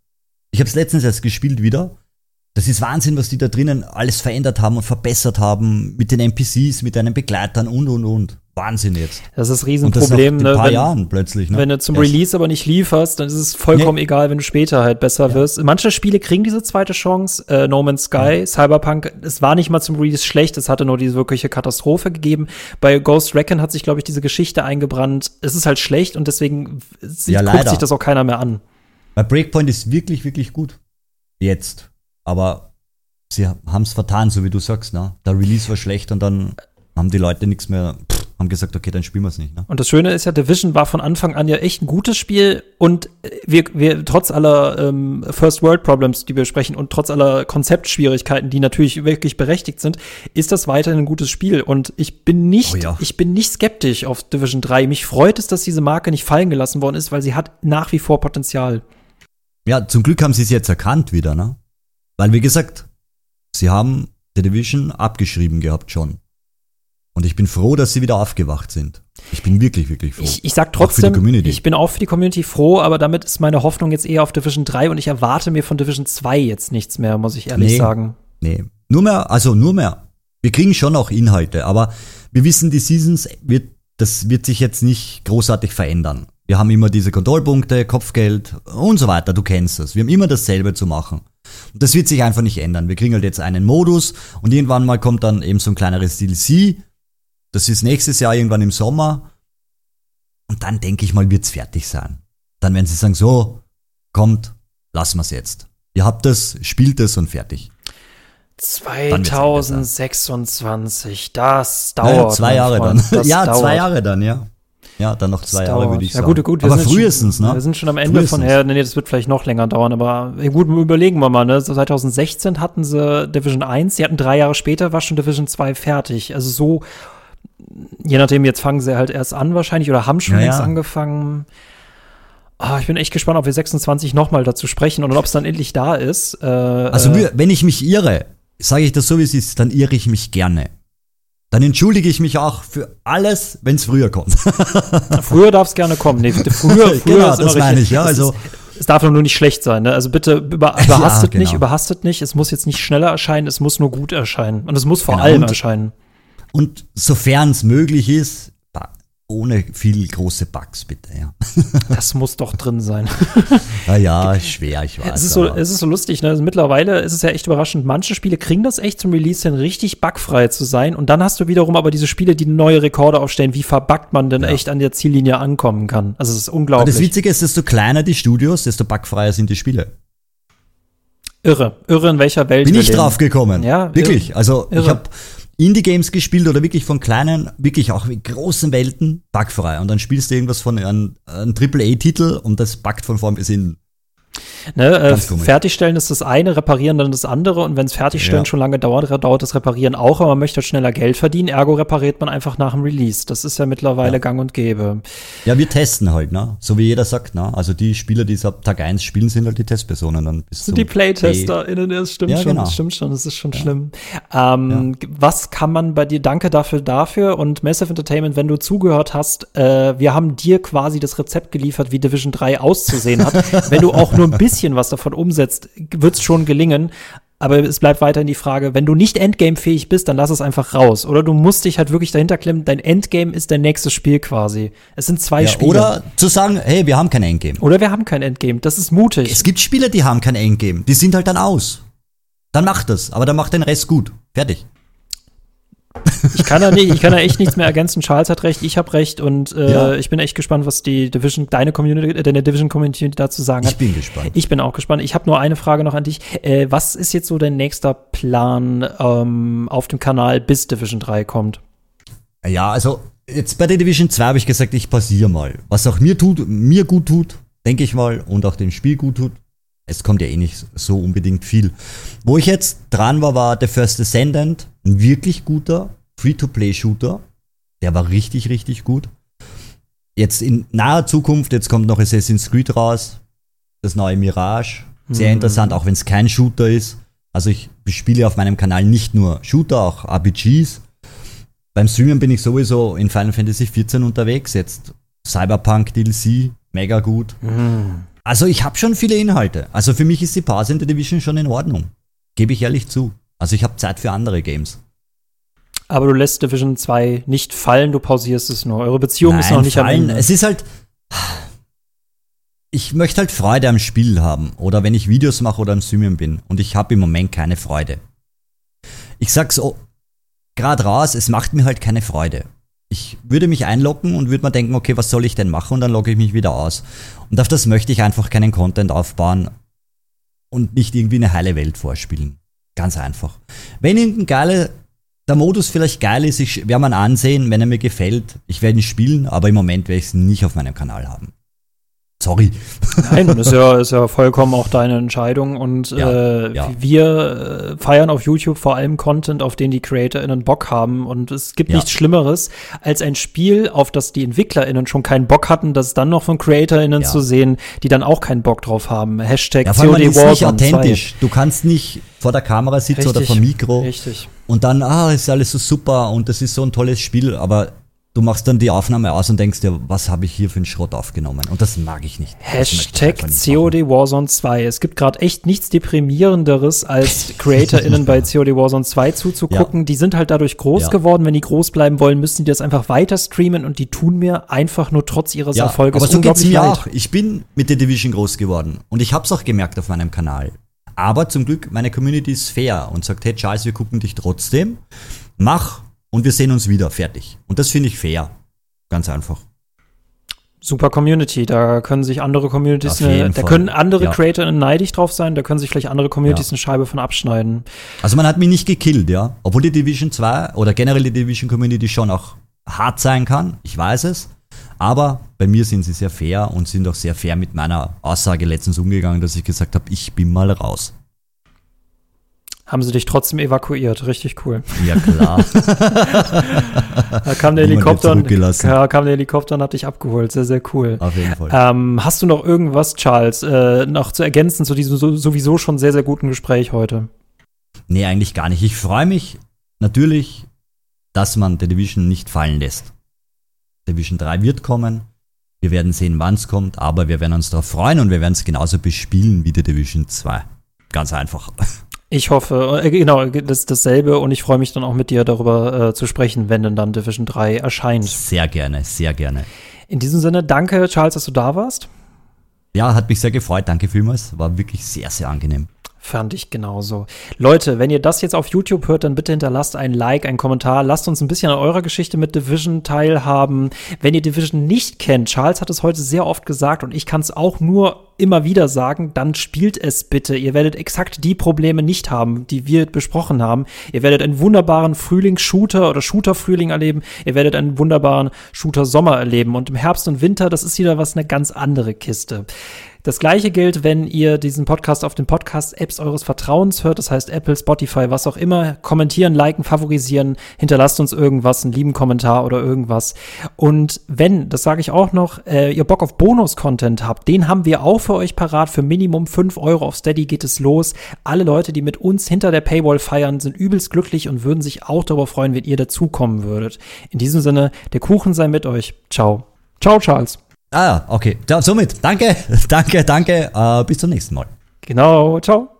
Ich habe es letztens erst gespielt wieder das ist Wahnsinn, was die da drinnen alles verändert haben und verbessert haben mit den NPCs, mit deinen Begleitern und und und. Wahnsinn jetzt. Das ist ein Riesenproblem, ne? Wenn, Jahren plötzlich, ne? wenn du zum Release aber nicht lieferst, dann ist es vollkommen nee. egal, wenn du später halt besser ja. wirst. Manche Spiele kriegen diese zweite Chance. Äh, no Man's Sky, ja. Cyberpunk, es war nicht mal zum Release schlecht, es hatte nur diese wirkliche Katastrophe gegeben. Bei Ghost Recon hat sich, glaube ich, diese Geschichte eingebrannt. Es ist halt schlecht und deswegen ja, guckt leider. sich das auch keiner mehr an. Bei Breakpoint ist wirklich, wirklich gut. Jetzt. Aber sie haben es vertan, so wie du sagst, ne? Der Release war schlecht und dann haben die Leute nichts mehr, pff, haben gesagt, okay, dann spielen wir es nicht. Ne? Und das Schöne ist ja, Division war von Anfang an ja echt ein gutes Spiel und wir, wir trotz aller ähm, First World Problems, die wir sprechen und trotz aller Konzeptschwierigkeiten, die natürlich wirklich berechtigt sind, ist das weiterhin ein gutes Spiel und ich bin nicht, oh ja. ich bin nicht skeptisch auf Division 3. Mich freut es, dass diese Marke nicht fallen gelassen worden ist, weil sie hat nach wie vor Potenzial. Ja, zum Glück haben sie es jetzt erkannt wieder, ne? Weil wie gesagt, sie haben The Division abgeschrieben gehabt schon. Und ich bin froh, dass sie wieder aufgewacht sind. Ich bin wirklich, wirklich froh. Ich, ich sag trotzdem, ich bin auch für die Community froh, aber damit ist meine Hoffnung jetzt eher auf Division 3 und ich erwarte mir von Division 2 jetzt nichts mehr, muss ich ehrlich nee, sagen. Nee, nur mehr, also nur mehr. Wir kriegen schon auch Inhalte, aber wir wissen, die Seasons wird, das wird sich jetzt nicht großartig verändern. Wir haben immer diese Kontrollpunkte, Kopfgeld und so weiter. Du kennst das. Wir haben immer dasselbe zu machen. Und das wird sich einfach nicht ändern. Wir kriegen halt jetzt einen Modus und irgendwann mal kommt dann eben so ein kleineres DLC das ist nächstes Jahr irgendwann im Sommer. Und dann denke ich mal, wird's fertig sein. Dann werden sie sagen, so, kommt, lassen wir's jetzt. Ihr habt das, spielt es und fertig. 2026, das dauert. Ja, zwei Jahre dann. ja, dauert. zwei <laughs> Jahre dann, ja. Ja, dann noch zwei Jahre, würde ich sagen. Ja, gut, gut. aber frühestens, schon, ne? Wir sind schon am Ende frühestens. von her. Nee, das wird vielleicht noch länger dauern, aber gut, überlegen wir mal, ne? 2016 hatten sie Division 1, sie hatten drei Jahre später, war schon Division 2 fertig. Also so je nachdem, jetzt fangen sie halt erst an wahrscheinlich oder haben schon ja, längst ja. angefangen. Oh, ich bin echt gespannt, ob wir 26 nochmal dazu sprechen und ob es dann endlich da ist. Äh, also, äh, wenn ich mich irre, sage ich das so, wie es ist, dann irre ich mich gerne. Dann entschuldige ich mich auch für alles, wenn es früher kommt. früher darf es gerne kommen. Nee, früher, <laughs> früher genau, ist das meine ich, ja. Also, es darf nur nicht schlecht sein. Ne? Also bitte über, überhastet ja, genau. nicht, überhastet nicht. Es muss jetzt nicht schneller erscheinen, es muss nur gut erscheinen. Und es muss vor genau. allem und, erscheinen. Und sofern es möglich ist, ohne viel große Bugs, bitte, ja. <laughs> Das muss doch drin sein. <laughs> Ja, ja, schwer, ich weiß. Es ist so, es ist so lustig, ne? Also mittlerweile ist es ja echt überraschend. Manche Spiele kriegen das echt zum Release hin, richtig bugfrei zu sein. Und dann hast du wiederum aber diese Spiele, die neue Rekorde aufstellen, wie verbuggt man denn ja. echt an der Ziellinie ankommen kann. Also es ist unglaublich. Aber das Witzige ist, desto kleiner die Studios, desto bugfreier sind die Spiele. Irre, irre in welcher Welt. Bin ich drauf gekommen. Ja, wirklich. Also irre. ich habe Indie-Games gespielt oder wirklich von kleinen, wirklich auch großen Welten, bugfrei. Und dann spielst du irgendwas von einem, einem AAA-Titel und das buggt von vorn bis hinten. Ne, äh, fertigstellen ist das eine, reparieren dann das andere und wenn es fertigstellen ja. schon lange dauert, dauert das Reparieren auch, aber man möchte schneller Geld verdienen, ergo repariert man einfach nach dem Release. Das ist ja mittlerweile ja. gang und gäbe. Ja, wir testen halt, ne? So wie jeder sagt, ne? Also die Spieler, die es ab Tag 1 spielen, sind halt die Testpersonen dann bis Sind die PlaytesterInnen, das stimmt ja, schon, genau. das stimmt schon, das ist schon schlimm. Ähm, was kann man bei dir, danke dafür, dafür und Massive Entertainment, wenn du zugehört hast, äh, wir haben dir quasi das Rezept geliefert, wie Division 3 auszusehen hat. <laughs> wenn du auch nur ein bisschen bisschen was davon umsetzt, wird es schon gelingen. Aber es bleibt weiterhin die Frage, wenn du nicht Endgame-fähig bist, dann lass es einfach raus. Oder du musst dich halt wirklich dahinter klemmen, dein Endgame ist dein nächstes Spiel quasi. Es sind zwei ja, Spiele. Oder zu sagen, hey, wir haben kein Endgame. Oder wir haben kein Endgame. Das ist mutig. Es gibt Spiele, die haben kein Endgame. Die sind halt dann aus. Dann macht es. Aber dann macht den Rest gut. Fertig. Ich kann da nicht, ich kann da echt nichts mehr ergänzen. Charles hat recht, ich habe recht und äh, ja. ich bin echt gespannt, was die Division, deine Community, äh, deine Division Community dazu sagen hat. Ich bin gespannt. Ich bin auch gespannt. Ich habe nur eine Frage noch an dich. Äh, was ist jetzt so dein nächster Plan ähm, auf dem Kanal, bis Division 3 kommt? Ja, also jetzt bei der Division 2 habe ich gesagt, ich pausiere mal. Was auch mir tut, mir gut tut, denke ich mal, und auch dem Spiel gut tut. Es kommt ja eh nicht so unbedingt viel. Wo ich jetzt dran war, war The First Descendant. Ein wirklich guter Free-to-Play-Shooter. Der war richtig, richtig gut. Jetzt in naher Zukunft, jetzt kommt noch Assassin's Creed raus. Das neue Mirage. Sehr mhm. interessant, auch wenn es kein Shooter ist. Also ich spiele auf meinem Kanal nicht nur Shooter, auch RPGs. Beim Streamen bin ich sowieso in Final Fantasy XIV unterwegs. Jetzt Cyberpunk DLC, mega gut. Mhm. Also ich habe schon viele Inhalte. Also für mich ist die Pause in der Division schon in Ordnung. Gebe ich ehrlich zu. Also ich habe Zeit für andere Games. Aber du lässt Division 2 nicht fallen, du pausierst es nur. Eure Beziehung Nein, ist noch nicht fallen. am Ende. Es ist halt. Ich möchte halt Freude am Spiel haben. Oder wenn ich Videos mache oder am Streamen bin. Und ich habe im Moment keine Freude. Ich sag's so, gerade raus, es macht mir halt keine Freude. Ich würde mich einloggen und würde mir denken, okay, was soll ich denn machen? Und dann logge ich mich wieder aus. Und auf das möchte ich einfach keinen Content aufbauen und nicht irgendwie eine heile Welt vorspielen. Ganz einfach. Wenn irgendein geiler, der Modus vielleicht geil ist, ich werde man ansehen, wenn er mir gefällt. Ich werde ihn spielen, aber im Moment werde ich es nicht auf meinem Kanal haben. Sorry. Nein, das ist ja, <laughs> ist ja vollkommen auch deine Entscheidung. Und Ja, äh, ja. wir äh, feiern auf YouTube vor allem Content, auf den die CreatorInnen Bock haben. Und es gibt Ja. nichts Schlimmeres, als ein Spiel, auf das die EntwicklerInnen schon keinen Bock hatten, das dann noch von CreatorInnen zu sehen, die dann auch keinen Bock drauf haben. Hashtag Ja, vor man COD ist nicht Warzone 2. authentisch. Du kannst nicht vor der Kamera sitzen oder Richtig, vor dem Mikro Richtig. und dann, ah, ist alles so super und das ist so ein tolles Spiel, aber du machst dann die Aufnahme aus und denkst dir, was habe ich hier für einen Schrott aufgenommen? Und das mag ich nicht. Ich Hashtag nicht. COD Warzone 2. Es gibt gerade echt nichts deprimierenderes, als <laughs> CreatorInnen bei COD Warzone 2 zuzugucken. Die sind halt dadurch groß Ja. geworden. Wenn die groß bleiben wollen, müssen die das einfach weiter streamen und die tun mir einfach nur trotz ihres Ja, Erfolges aber so geht's unglaublich mir leid. auch. Ich bin mit der Division groß geworden und ich hab's auch gemerkt auf meinem Kanal. Aber zum Glück, meine Community ist fair und sagt, hey Charles, wir gucken dich trotzdem. Mach und wir sehen uns wieder. Fertig. Und das finde ich fair. Ganz einfach. Super Community, da können sich andere Communities, eine, da Fall. können andere Ja. CreatorInnen neidisch drauf sein, da können sich vielleicht andere Communities Ja. eine Scheibe von abschneiden. Also man hat mich nicht gekillt, ja. Obwohl die Division 2 oder generell die Division Community schon auch hart sein kann. Ich weiß es. Aber bei mir sind sie sehr fair und sind auch sehr fair mit meiner Aussage letztens umgegangen, dass ich gesagt habe, ich bin mal raus. Haben sie dich trotzdem evakuiert, richtig cool. Ja klar. <laughs> Da kam der Helikopter und, kam der Helikopter und hat dich abgeholt, sehr, sehr cool. Auf jeden Fall. Ähm, hast du noch irgendwas, Charles, äh, noch zu ergänzen zu diesem so, sowieso schon sehr, sehr guten Gespräch heute? Nee, eigentlich gar nicht. Ich freue mich natürlich, dass man The Division nicht fallen lässt. Division 3 wird kommen. Wir werden sehen, wann es kommt, aber wir werden uns darauf freuen und wir werden es genauso bespielen wie The Division 2. Ganz einfach. <laughs> Ich hoffe, äh, genau, das ist dasselbe und ich freue mich dann auch mit dir darüber äh, zu sprechen, wenn denn dann Division 3 erscheint. Sehr gerne, sehr gerne. In diesem Sinne, danke, Charles, dass du da warst. Ja, hat mich sehr gefreut. Danke vielmals. War wirklich sehr, sehr angenehm. Fand ich genauso. Leute, wenn ihr das jetzt auf YouTube hört, dann bitte hinterlasst ein Like, einen Kommentar. Lasst uns ein bisschen an eurer Geschichte mit Division teilhaben. Wenn ihr Division nicht kennt, Charles hat es heute sehr oft gesagt und ich kann es auch nur immer wieder sagen, dann spielt es bitte. Ihr werdet exakt die Probleme nicht haben, die wir besprochen haben. Ihr werdet einen wunderbaren Frühling-Shooter oder Shooter-Frühling erleben. Ihr werdet einen wunderbaren Shooter-Sommer erleben. Und im Herbst und Winter, das ist wieder was eine ganz andere Kiste. Das gleiche gilt, wenn ihr diesen Podcast auf den Podcast-Apps eures Vertrauens hört, das heißt Apple, Spotify, was auch immer. Kommentieren, liken, favorisieren, hinterlasst uns irgendwas, einen lieben Kommentar oder irgendwas. Und wenn, das sage ich auch noch, äh, ihr Bock auf Bonus-Content habt, den haben wir auch für euch parat. Für Minimum 5 Euro auf Steady geht es los. Alle Leute, die mit uns hinter der Paywall feiern, sind übelst glücklich und würden sich auch darüber freuen, wenn ihr dazukommen würdet. In diesem Sinne, der Kuchen sei mit euch. Ciao. Ciao, Charles. Ah, okay. Ja, somit, danke, <laughs> danke, danke. Äh, bis zum nächsten Mal. Genau, ciao.